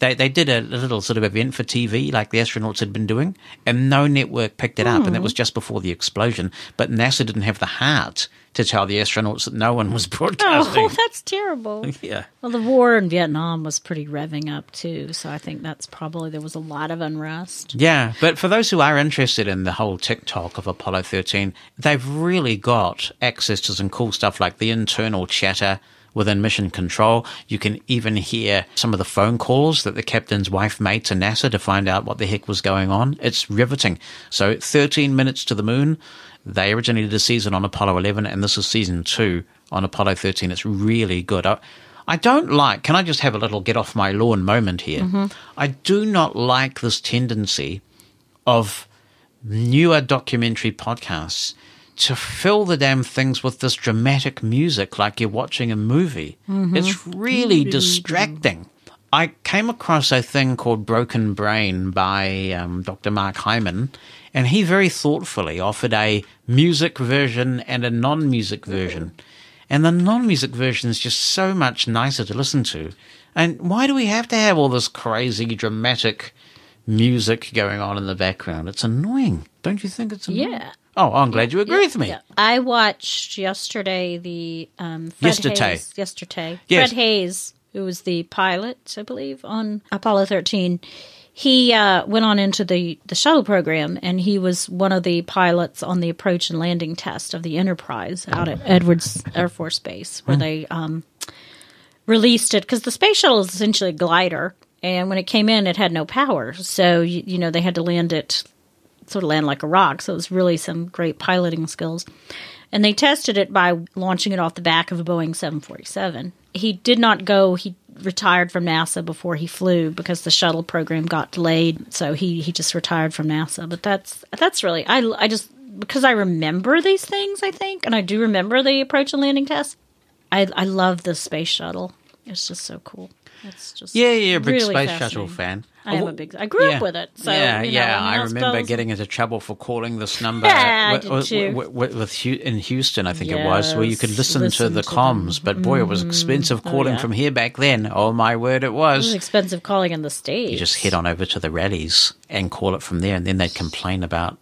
They, they did a, a little sort of event for TV, like the astronauts had been doing, and no network picked it up, and it Hmm. was just before the explosion. But NASA didn't have the heart to tell the astronauts that no one was *laughs* broadcasting. Oh, *laughs* that's terrible. *laughs* yeah. Well, the war in Vietnam was pretty revving up too, so I think that's probably there was a lot of unrest. Yeah, but for those who are interested in the whole TikTok of Apollo 13, they've really got access to some cool stuff like the internal chatter within mission control. You can even hear some of the phone calls that the captain's wife made to NASA to find out what the heck was going on. It's riveting. So 13 minutes to the moon. They originally did a season on Apollo 11, and this is season two on Apollo 13. It's really good. I, I don't like, can I just have a little get off my lawn moment here? Mhm. I do not like this tendency of newer documentary podcasts to fill the damn things with this dramatic music like you're watching a movie. Mhm. It's really distracting. I came across a thing called Broken Brain by um, Dr. Mark Hyman, and he very thoughtfully offered a music version and a non music version. And the non music version is just so much nicer to listen to. And why do we have to have all this crazy, dramatic music going on in the background? It's annoying. Don't you think it's annoying? Yeah. Oh, I'm glad you agree Yeah, with me. yeah. I watched yesterday the um, Fred Yesterday. Haise, yesterday. Yes. Fred Haise, who was the pilot, I believe, on Apollo 13. He uh, went on into the, the shuttle program, and he was one of the pilots on the approach and landing test of the Enterprise out at Edwards Air Force Base, where Hmm. they um, released it because the space shuttle is essentially a glider, and when it came in, it had no power, so you, you know they had to land it sort of land like a rock. So it was really some great piloting skills. And they tested it by launching it off the back of a Boeing 747. He did not go, he retired from NASA before he flew because the shuttle program got delayed. So he, he just retired from NASA. But that's, that's really, I, I just, because I remember these things, I think, and I do remember the approach and landing test. I, I love the space shuttle. It's just so cool. It's just Yeah, yeah, a big really space shuttle fan. I am Oh, a big. I grew yeah. up with it. So yeah, you know, yeah. I, mean, I I remember suppose- getting into trouble for calling this *laughs* number Yeah, with, did with- with- with- in Houston, I think it was, where you could listen, listen to the to comms. But boy, it was mm, expensive Oh, calling yeah. from here back then. Oh my word, it It was was. expensive calling in the States. You just head on over to the rallies and call it from there, and then they'd complain about.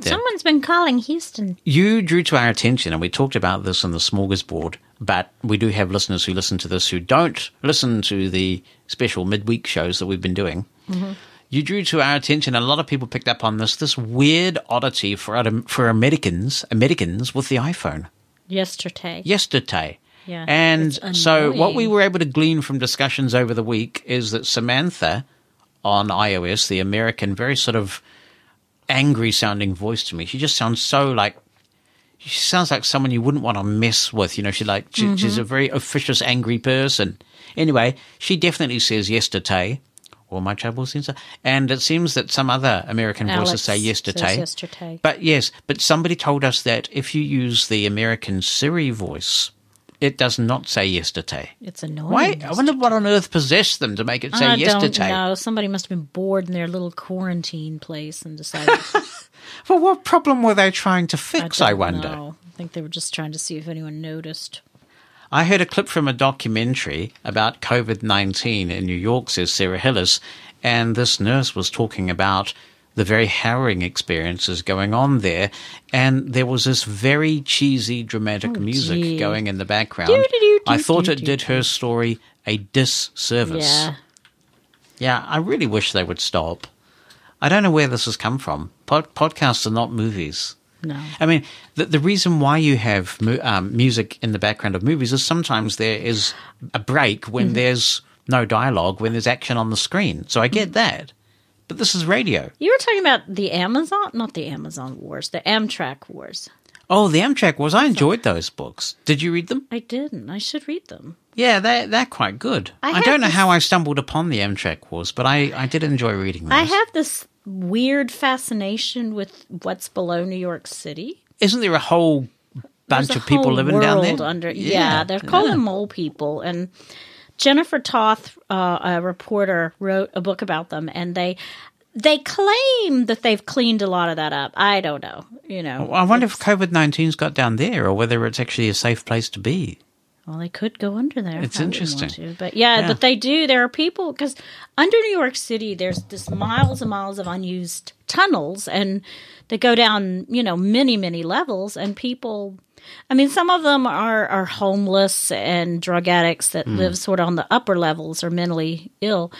Someone's been calling Houston. You drew to our attention, and we talked about this in the smorgasbord, but we do have listeners who listen to this who don't listen to the special midweek shows that we've been doing. Mhm. You drew to our attention, and a lot of people picked up on this, this weird oddity for, for Americans, Americans with the iPhone. Yesterday. Yesterday. Yeah. And so, what we were able to glean from discussions over the week is that Samantha on iOS, the American, very sort of angry sounding voice to me, she just sounds so like. She sounds like someone you wouldn't want to mess with. You know, she like she, she's Mhm. a very officious, angry person. Anyway, she definitely says yes to yesterday, or my trouble seems to, and it seems that some other American Alex voices say says yesterday. yesterday. But yes, but somebody told us that if you use the American Siri voice, it does not say yesterday. It's annoying. Why? I wonder what on earth possessed them to make it say I yesterday. don't know. Somebody must have been bored in their little quarantine place and decided. *laughs* Well, what problem were they trying to fix? I, don't wonder. know. I think they were just trying to see if anyone noticed. I heard a clip from a documentary about COVID 19 in New York, says Sarah Hillis, and this nurse was talking about the very harrowing experiences going on there. And there was this very cheesy, dramatic music Oh, gee. going in the background. Do-do-do-do-do-do. I thought it did her story a disservice. Yeah. Yeah, I really wish they would stop. I don't know where this has come from. Pod- podcasts are not movies. No. I mean, the, the reason why you have mu- um, music in the background of movies is sometimes there is a break when Mhm. there's no dialogue, when there's action on the screen. So I get that. But this is radio. You were talking about the Amazon, not the Amazon Wars, the Amtrak Wars. Oh, the Amtrak Wars. I enjoyed those books. Did you read them? I didn't. I should read them. Yeah, they're, they're quite good. I I, don't know this- how I stumbled upon the Amtrak Wars, but I, I did enjoy reading them. I have this weird fascination with what's below New York City. Isn't there a whole bunch There's a of people living down there? Under, yeah, they're called yeah. mole people. And Jennifer Toth, uh, a reporter, wrote a book about them, and they they claim that they've cleaned a lot of that up. I don't know. You know, Well, I wonder if COVID 19's got down there or whether it's actually a safe place to be. Well, they could go under there. It's I wouldn't want interesting. to. But yeah, Yeah. but they do. There are people because under New York City, there's this miles and miles of unused tunnels, and they go down, you know, many many levels, and people. I mean, some of them are are homeless and drug addicts that Mm. live sort of on the upper levels or mentally ill.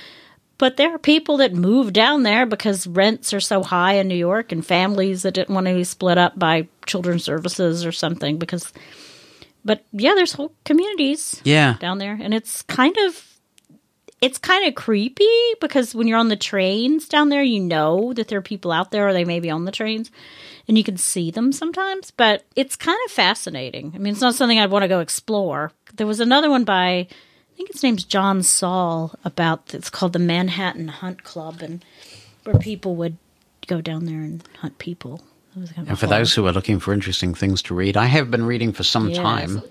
But there are people that move down there because rents are so high in New York, and families that didn't want to be split up by children's services or something because but yeah, there's whole communities Yeah. down there, and it's kind of it's kind of creepy because when you're on the trains down there, you know that there are people out there, or they may be on the trains, and you can see them sometimes. But it's kind of fascinating. I mean, it's not something I'd want to go explore. There was another one by I think his name's John Saul about it's called the Manhattan Hunt Club, and where people would go down there and hunt people. It was kind of And for those who are looking for interesting things to read, I have been reading for some Yes. time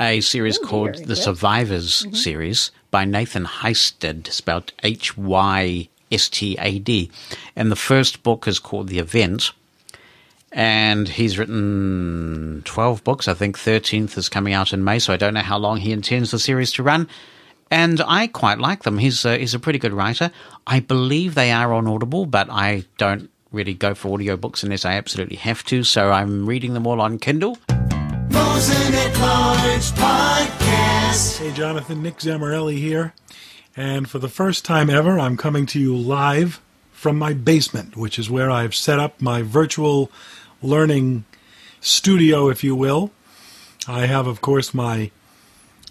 a series Oh, called The good. Survivors Mhm. series by Nathan Hystad, It's spelled H Y S T A D. And the first book is called The Event. And he's written 12 books. I think 13th is coming out in May, so I don't know how long he intends the series to run. And I quite like them. He's a, he's a pretty good writer. I believe they are on Audible, but I don't really go for audiobooks unless I absolutely have to, so I'm reading them all on Kindle. Mosen at Large Podcast. Hey, Jonathan, Nick Zamorelli here. And for the first time ever, I'm coming to you live from my basement, which is where I've set up my virtual learning studio, if you will. I have, of course, my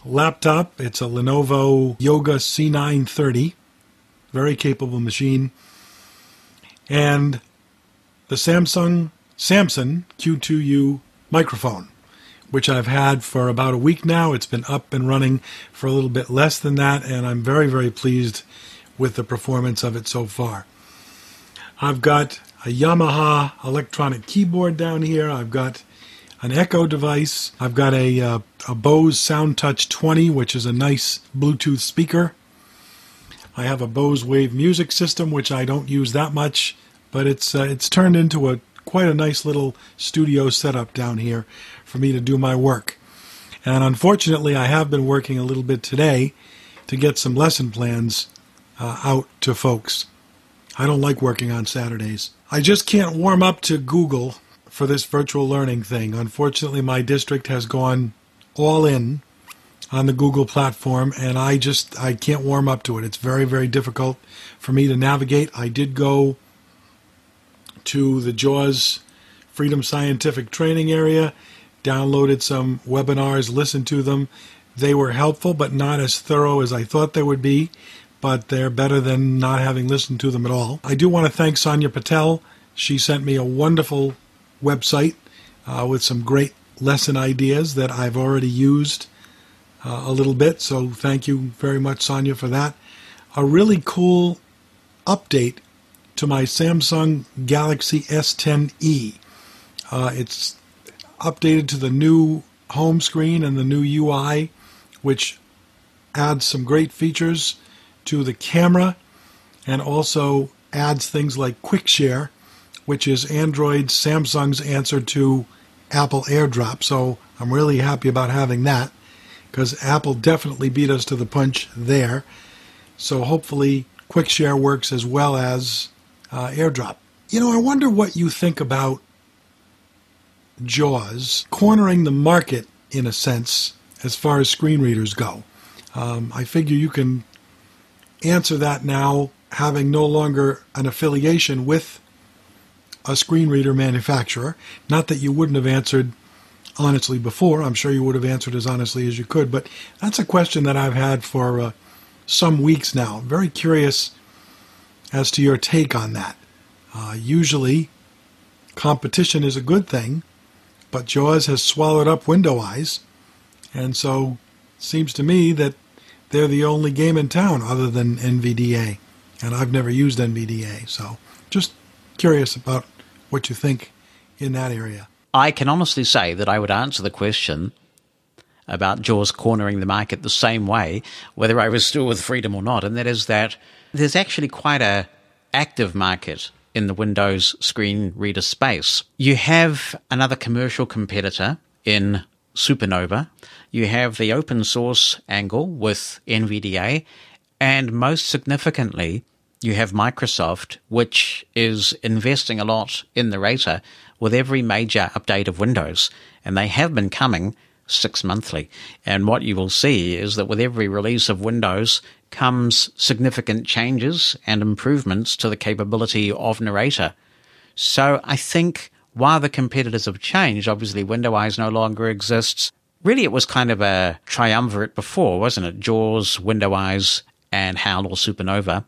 laptop. It's a Lenovo Yoga C930, very capable machine. And the Samsung Samson Q2U microphone, which I've had for about a week now. It's been up and running for a little bit less than that, and I'm very, very pleased with the performance of it so far. I've got a Yamaha electronic keyboard down here. I've got an Echo device. I've got a, uh, a Bose SoundTouch 20, which is a nice Bluetooth speaker. I have a Bose Wave music system, which I don't use that much, but it's uh, it's turned into a quite a nice little studio setup down here for me to do my work. And unfortunately, I have been working a little bit today to get some lesson plans uh, out to folks. I don't like working on Saturdays. I just can't warm up to Google for this virtual learning thing. Unfortunately, my district has gone all in on the Google platform, and I just I can't warm up to it. It's very very difficult for me to navigate. I did go to the JAWS Freedom Scientific Training area, downloaded some webinars, listened to them. They were helpful, but not as thorough as I thought they would be. But they're better than not having listened to them at all. I do want to thank Sonia Patel. She sent me a wonderful website uh, with some great lesson ideas that I've already used uh, a little bit. So thank you very much, Sonia, for that. A really cool update to my Samsung Galaxy S10e. Uh, it's updated to the new home screen and the new UI, which adds some great features to the camera and also adds things like Quick Share, which is Android's Samsung's answer to Apple AirDrop. So I'm really happy about having that because Apple definitely beat us to the punch there. So hopefully Quick Share works as well as uh, AirDrop. You know, I wonder what you think about JAWS cornering the market in a sense as far as screen readers go. Um, I figure you can answer that now, having no longer an affiliation with a screen reader manufacturer. Not that you wouldn't have answered honestly before. I'm sure you would have answered as honestly as you could. But that's a question that I've had for uh, some weeks now. Very curious as to your take on that. Uh, usually, competition is a good thing, but JAWS has swallowed up Window Eyes, and so seems to me that they're the only game in town other than NVDA, and I've never used NVDA, so just curious about what you think in that area. I can honestly say that I would answer the question about JAWS cornering the market the same way, whether I was still with Freedom or not, and that is that there's actually quite a active market in the Windows screen reader space. You have another commercial competitor in Supernova. You have the open source angle with NVDA, and most significantly, you have Microsoft, which is investing a lot in Narrator with every major update of Windows, and they have been coming six monthly. And what you will see is that with every release of Windows comes significant changes and improvements to the capability of Narrator. So I think while the competitors have changed, obviously Window Eyes no longer exists. Really, it was kind of a triumvirate before, wasn't it? JAWS, Window Eyes, and HAL or Supernova.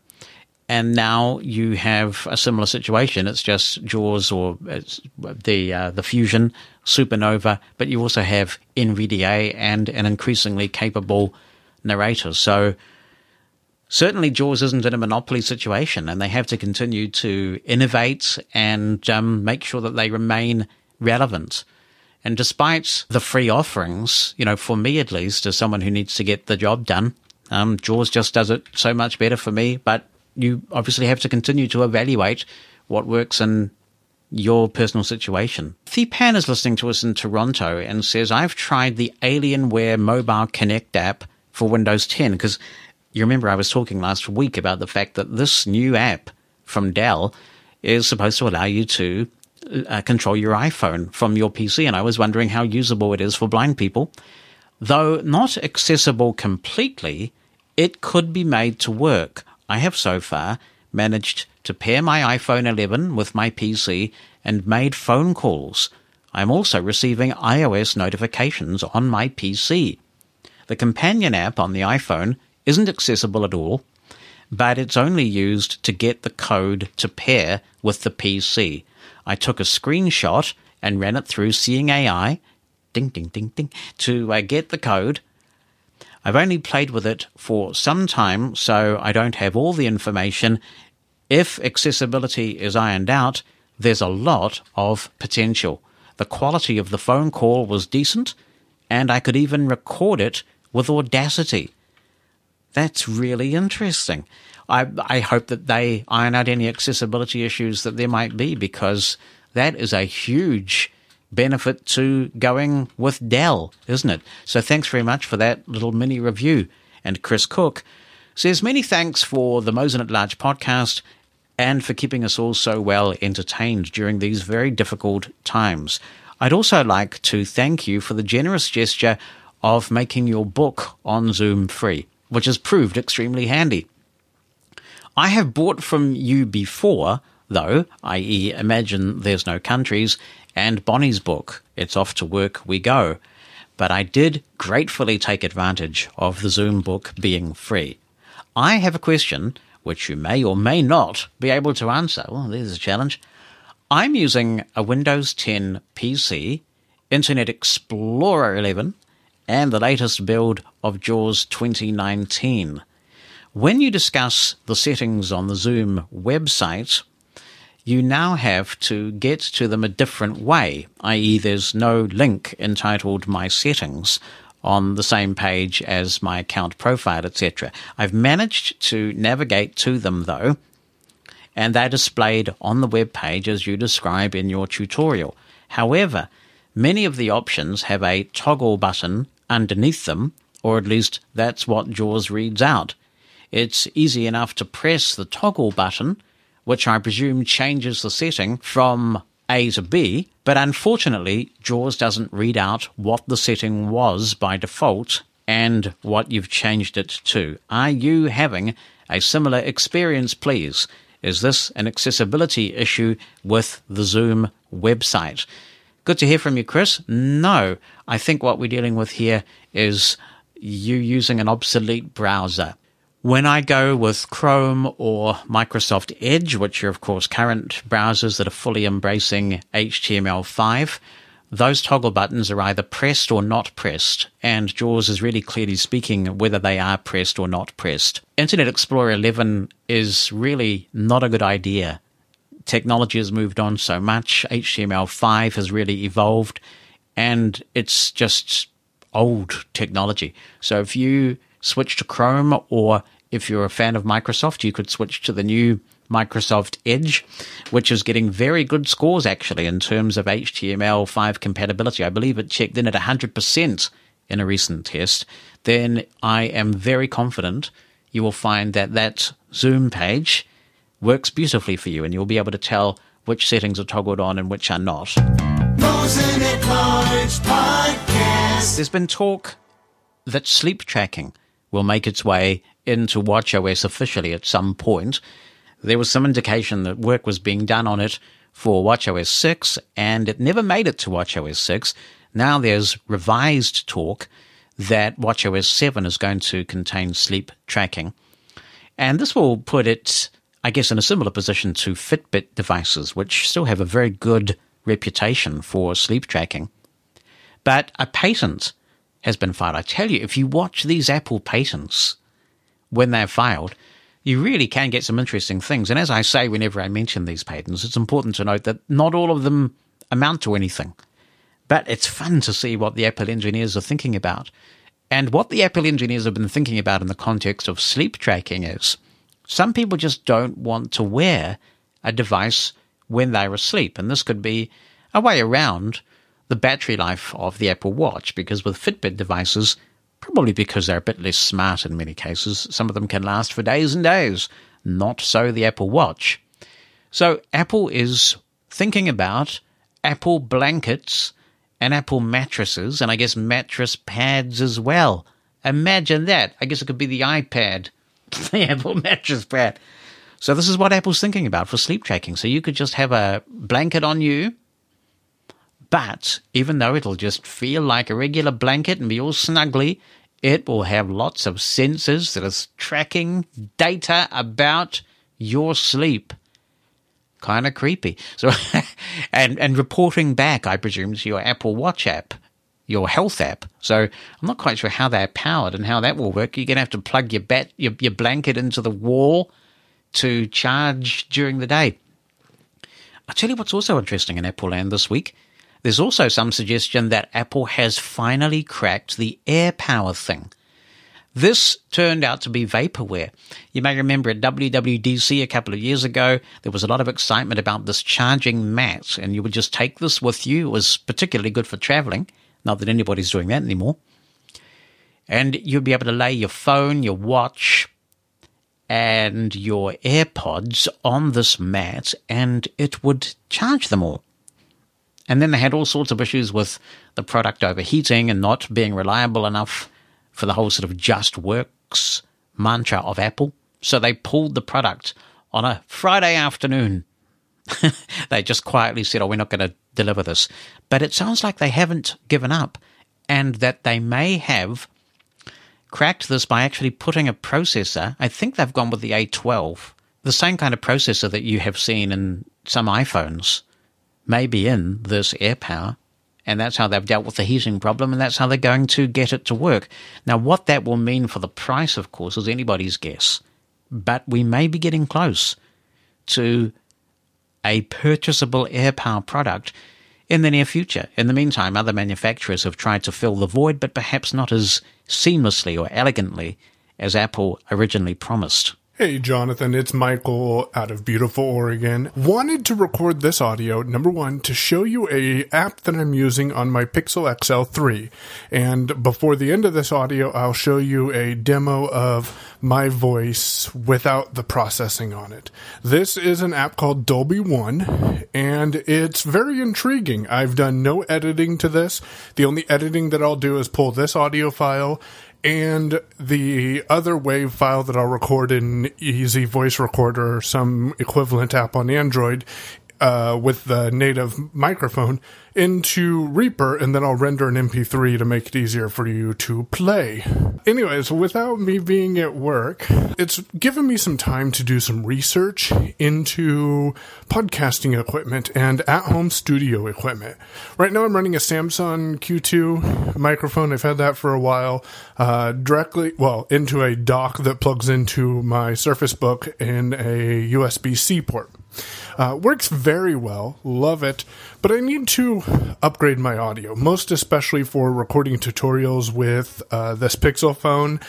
And now you have a similar situation. It's just JAWS or the uh, the Fusion, Supernova, but you also have NVDA and an increasingly capable narrator. So certainly JAWS isn't in a monopoly situation, and they have to continue to innovate and um, make sure that they remain relevant. And despite the free offerings, you know, for me at least, as someone who needs to get the job done, um, JAWS just does it so much better for me. But you obviously have to continue to evaluate what works in your personal situation. Thepan is listening to us in Toronto and says, I've tried the Alienware Mobile Connect app for Windows 10 because you remember I was talking last week about the fact that this new app from Dell is supposed to allow you to uh, control your iPhone from your PC, and I was wondering how usable it is for blind people. Though not accessible completely, it could be made to work. I have so far managed to pair my iPhone 11 with my PC and made phone calls. I'm also receiving iOS notifications on my PC. The companion app on the iPhone isn't accessible at all, but it's only used to get the code to pair with the PC. I took a screenshot and ran it through Seeing AI, ding, ding, ding, ding, to uh, get the code. I've only played with it for some time, so I don't have all the information. If accessibility is ironed out, there's a lot of potential. The quality of the phone call was decent, and I could even record it with Audacity. That's really interesting. I, I hope that they iron out any accessibility issues that there might be because that is a huge benefit to going with Dell, isn't it? So thanks very much for that little mini review. And Chris Cook says, Many thanks for the Mosen at Large podcast. and for keeping us all so well entertained during these very difficult times. I'd also like to thank you for the generous gesture of making your book on Zoom free, which has proved extremely handy. I have bought from you before, though, i.e., Imagine There's No Countries, and Bonnie's book, It's Off to Work We Go. But I did gratefully take advantage of the Zoom book being free. I have a question which you may or may not be able to answer. Well, there's a challenge. I'm using a Windows 10 PC, Internet Explorer 11, and the latest build of JAWS 2019. When you discuss the settings on the Zoom website, you now have to get to them a different way, i.e., there's no link entitled My Settings on the same page as my account profile, etc. I've managed to navigate to them though, and they're displayed on the web page as you describe in your tutorial. However, many of the options have a toggle button underneath them, or at least that's what JAWS reads out. It's easy enough to press the toggle button, which I presume changes the setting from A to B, but unfortunately, JAWS doesn't read out what the setting was by default and what you've changed it to. Are you having a similar experience, please? Is this an accessibility issue with the Zoom website? Good to hear from you, Chris. No, I think what we're dealing with here is you using an obsolete browser. When I go with Chrome or Microsoft Edge, which are, of course, current browsers that are fully embracing HTML5, those toggle buttons are either pressed or not pressed, and JAWS is really clearly speaking whether they are pressed or not pressed. Internet Explorer 11 is really not a good idea. Technology has moved on so much, HTML5 has really evolved, and it's just old technology. So if you switch to Chrome or if you're a fan of Microsoft, you could switch to the new Microsoft Edge, which is getting very good scores actually in terms of HTML5 compatibility. I believe it checked in at 100% in a recent test. Then I am very confident you will find that that Zoom page works beautifully for you and you'll be able to tell which settings are toggled on and which are not. There's been talk that sleep tracking will make its way into WatchOS officially at some point. There was some indication that work was being done on it for WatchOS 6, and it never made it to WatchOS 6. Now there's revised talk that WatchOS 7 is going to contain sleep tracking. And this will put it, I guess, in a similar position to Fitbit devices, which still have a very good reputation for sleep tracking. But a patent has been filed. I tell you, if you watch these Apple patents, when they're filed, you really can get some interesting things. And as I say, whenever I mention these patents, it's important to note that not all of them amount to anything. But it's fun to see what the Apple engineers are thinking about. And what the Apple engineers have been thinking about in the context of sleep tracking is some people just don't want to wear a device when they're asleep. And this could be a way around the battery life of the Apple Watch, because with Fitbit devices, probably because they're a bit less smart in many cases. Some of them can last for days and days. Not so the Apple Watch. So Apple is thinking about Apple blankets and Apple mattresses, and I guess mattress pads as well. Imagine that. I guess it could be the iPad, *laughs* the Apple mattress pad. So this is what Apple's thinking about for sleep tracking. So you could just have a blanket on you, but even though it'll just feel like a regular blanket and be all snuggly, it will have lots of sensors that are tracking data about your sleep. Kind of creepy. So, *laughs* and and reporting back, I presume, to your Apple Watch app, your health app. So I'm not quite sure how they're powered and how that will work. You're gonna have to plug your bat your, your blanket into the wall to charge during the day. I'll tell you what's also interesting in Apple Land this week there's also some suggestion that Apple has finally cracked the AirPower thing. This turned out to be vaporware. You may remember at WWDC a couple of years ago, there was a lot of excitement about this charging mat, and you would just take this with you. It was particularly good for traveling. Not that anybody's doing that anymore. And you'd be able to lay your phone, your watch, and your AirPods on this mat and it would charge them all. And then they had all sorts of issues with the product overheating and not being reliable enough for the whole sort of just works mantra of Apple. So they pulled the product on a Friday afternoon. *laughs* they just quietly said, Oh, we're not going to deliver this. But it sounds like they haven't given up and that they may have cracked this by actually putting a processor. I think they've gone with the A12, the same kind of processor that you have seen in some iPhones, maybe in this AirPower. And that's how they've dealt with the heating problem, and that's how they're going to get it to work. Now, what that will mean for the price, of course, is anybody's guess. But we may be getting close to a purchasable AirPower product in the near future. In the meantime, other manufacturers have tried to fill the void, but perhaps not as seamlessly or elegantly as Apple originally promised. Hey, Jonathan, it's Michael out of beautiful Oregon. Wanted to record this audio, number one, to show you a app that I'm using on my Pixel XL 3. And before the end of this audio, I'll show you a demo of my voice without the processing on it. This is an app called Dolby One, and it's very intriguing. I've done no editing to this. The only editing that I'll do is pull this audio file and the other WAV file that I'll record in Easy Voice Recorder or some equivalent app on Android uh, with the native microphone into Reaper, and then I'll render an MP3 to make it easier for you to play. Anyways, without me being at work, it's given me some time to do some research into podcasting equipment and at home studio equipment. Right now, I'm running a Samson Q2 microphone. I've had that for a while, uh, directly, well, into a dock that plugs into my Surface Book in a USB C port. Uh, works very well, love it, but I need to upgrade my audio, most especially for recording tutorials with uh, this Pixel phone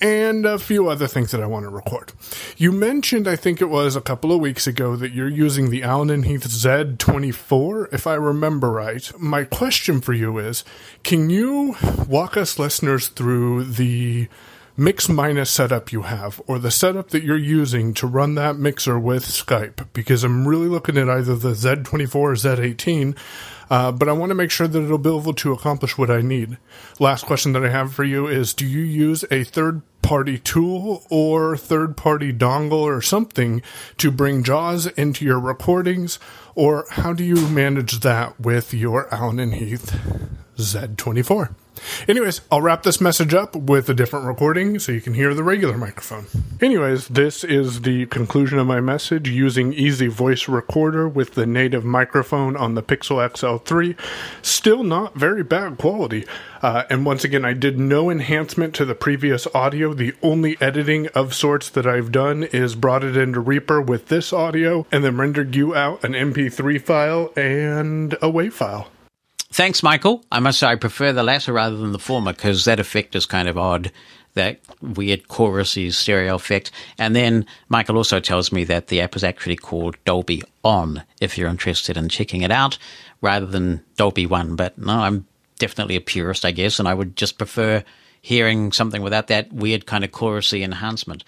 and a few other things that I want to record. You mentioned, I think it was a couple of weeks ago, that you're using the Allen and Heath Z24, if I remember right. My question for you is, can you walk us listeners through the mix minus setup you have or the setup that you're using to run that mixer with Skype because I'm really looking at either the Z24 or Z18, uh, but I want to make sure that it'll be able to accomplish what I need. Last question that I have for you is do you use a third party tool or third party dongle or something to bring JAWS into your recordings, or how do you manage that with your Allen and Heath Z24? Anyways, I'll wrap this message up with a different recording so you can hear the regular microphone. Anyways, this is the conclusion of my message using Easy Voice Recorder with the native microphone on the Pixel XL3. Still not very bad quality. Uh, and once again, I did no enhancement to the previous audio. The only editing of sorts that I've done is brought it into Reaper with this audio and then rendered you out an MP3 file and a WAV file. Thanks, Michael. I must say I prefer the latter rather than the former because that effect is kind of odd. That weird chorusy stereo effect. And then Michael also tells me that the app is actually called Dolby On if you're interested in checking it out rather than Dolby One. But no, I'm definitely a purist, I guess, and I would just prefer hearing something without that weird kind of chorusy enhancement.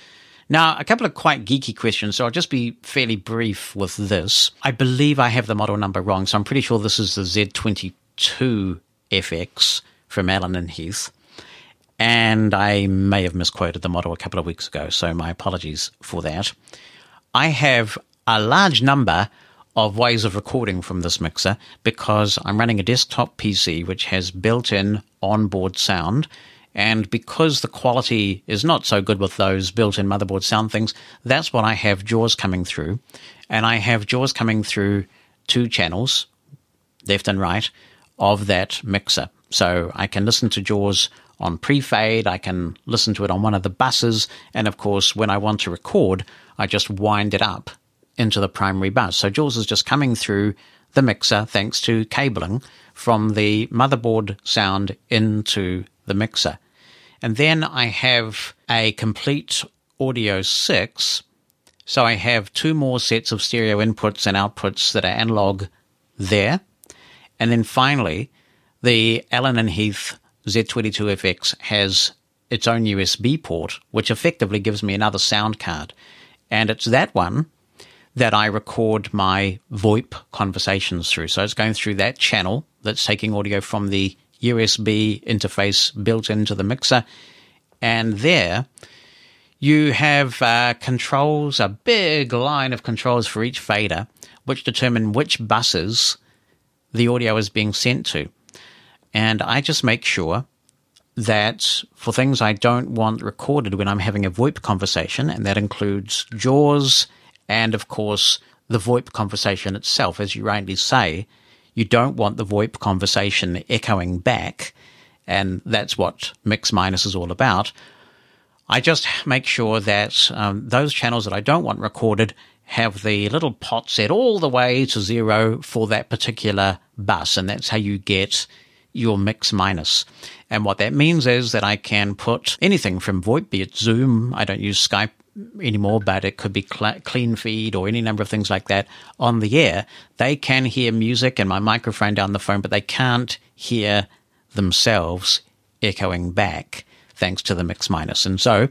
Now, a couple of quite geeky questions, so I'll just be fairly brief with this. I believe I have the model number wrong, so I'm pretty sure this is the Z22 FX from Allen and Heath. And I may have misquoted the model a couple of weeks ago, so my apologies for that. I have a large number of ways of recording from this mixer because I'm running a desktop PC which has built in onboard sound. And because the quality is not so good with those built in motherboard sound things, that's what I have JAWS coming through. And I have JAWS coming through two channels, left and right, of that mixer. So I can listen to JAWS on pre-fade, I can listen to it on one of the buses, and of course, when I want to record, I just wind it up into the primary bus. So JAWS is just coming through the mixer thanks to cabling from the motherboard sound into the mixer. And then I have a Komplete Audio 6. So I have two more sets of stereo inputs and outputs that are analog there. And then finally, the Allen and Heath Z22FX has its own USB port, which effectively gives me another sound card. And it's that one that I record my VoIP conversations through. So it's going through that channel that's taking audio from the USB interface built into the mixer. And there you have uh, controls, a big line of controls for each fader, which determine which buses the audio is being sent to. And I just make sure that for things I don't want recorded when I'm having a VoIP conversation, and that includes JAWS and, of course, the VoIP conversation itself, as you rightly say, you don't want the VoIP conversation echoing back, and that's what Mix Minus is all about. I just make sure that um, those channels that I don't want recorded have the little pot set all the way to zero for that particular bus, and that's how you get your mix minus. And what that means is that I can put anything from VoIP, be it Zoom, I don't use Skype anymore, but it could be cl- clean feed or any number of things like that on the air. They can hear music and my microphone down the phone, but they can't hear themselves echoing back thanks to the mix minus. And so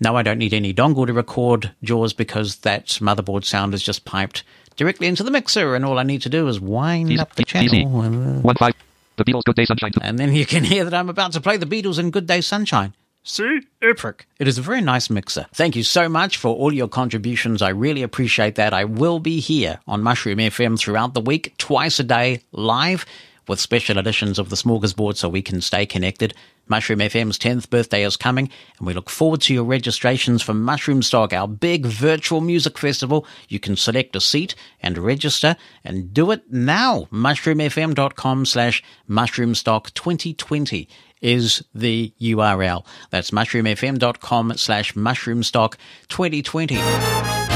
now I don't need any dongle to record JAWS because that motherboard sound is just piped directly into the mixer, and all I need to do is wind up the channel. One five. The Beatles' Good Day Sunshine. And then you can hear that I'm about to play the Beatles in Good Day Sunshine. See? Epic. It is a very nice mixer. Thank you so much for all your contributions. I really appreciate that. I will be here on Mushroom FM throughout the week, twice a day, live, with special editions of the smorgasbord so we can stay connected. Mushroom FM's 10th birthday is coming, and we look forward to your registrations for Mushroom Stock, our big virtual music festival. You can select a seat and register, and do it now. MushroomFM.com slash mushroomstock 2020 is the URL. That's mushroomfm.com slash mushroomstock 2020.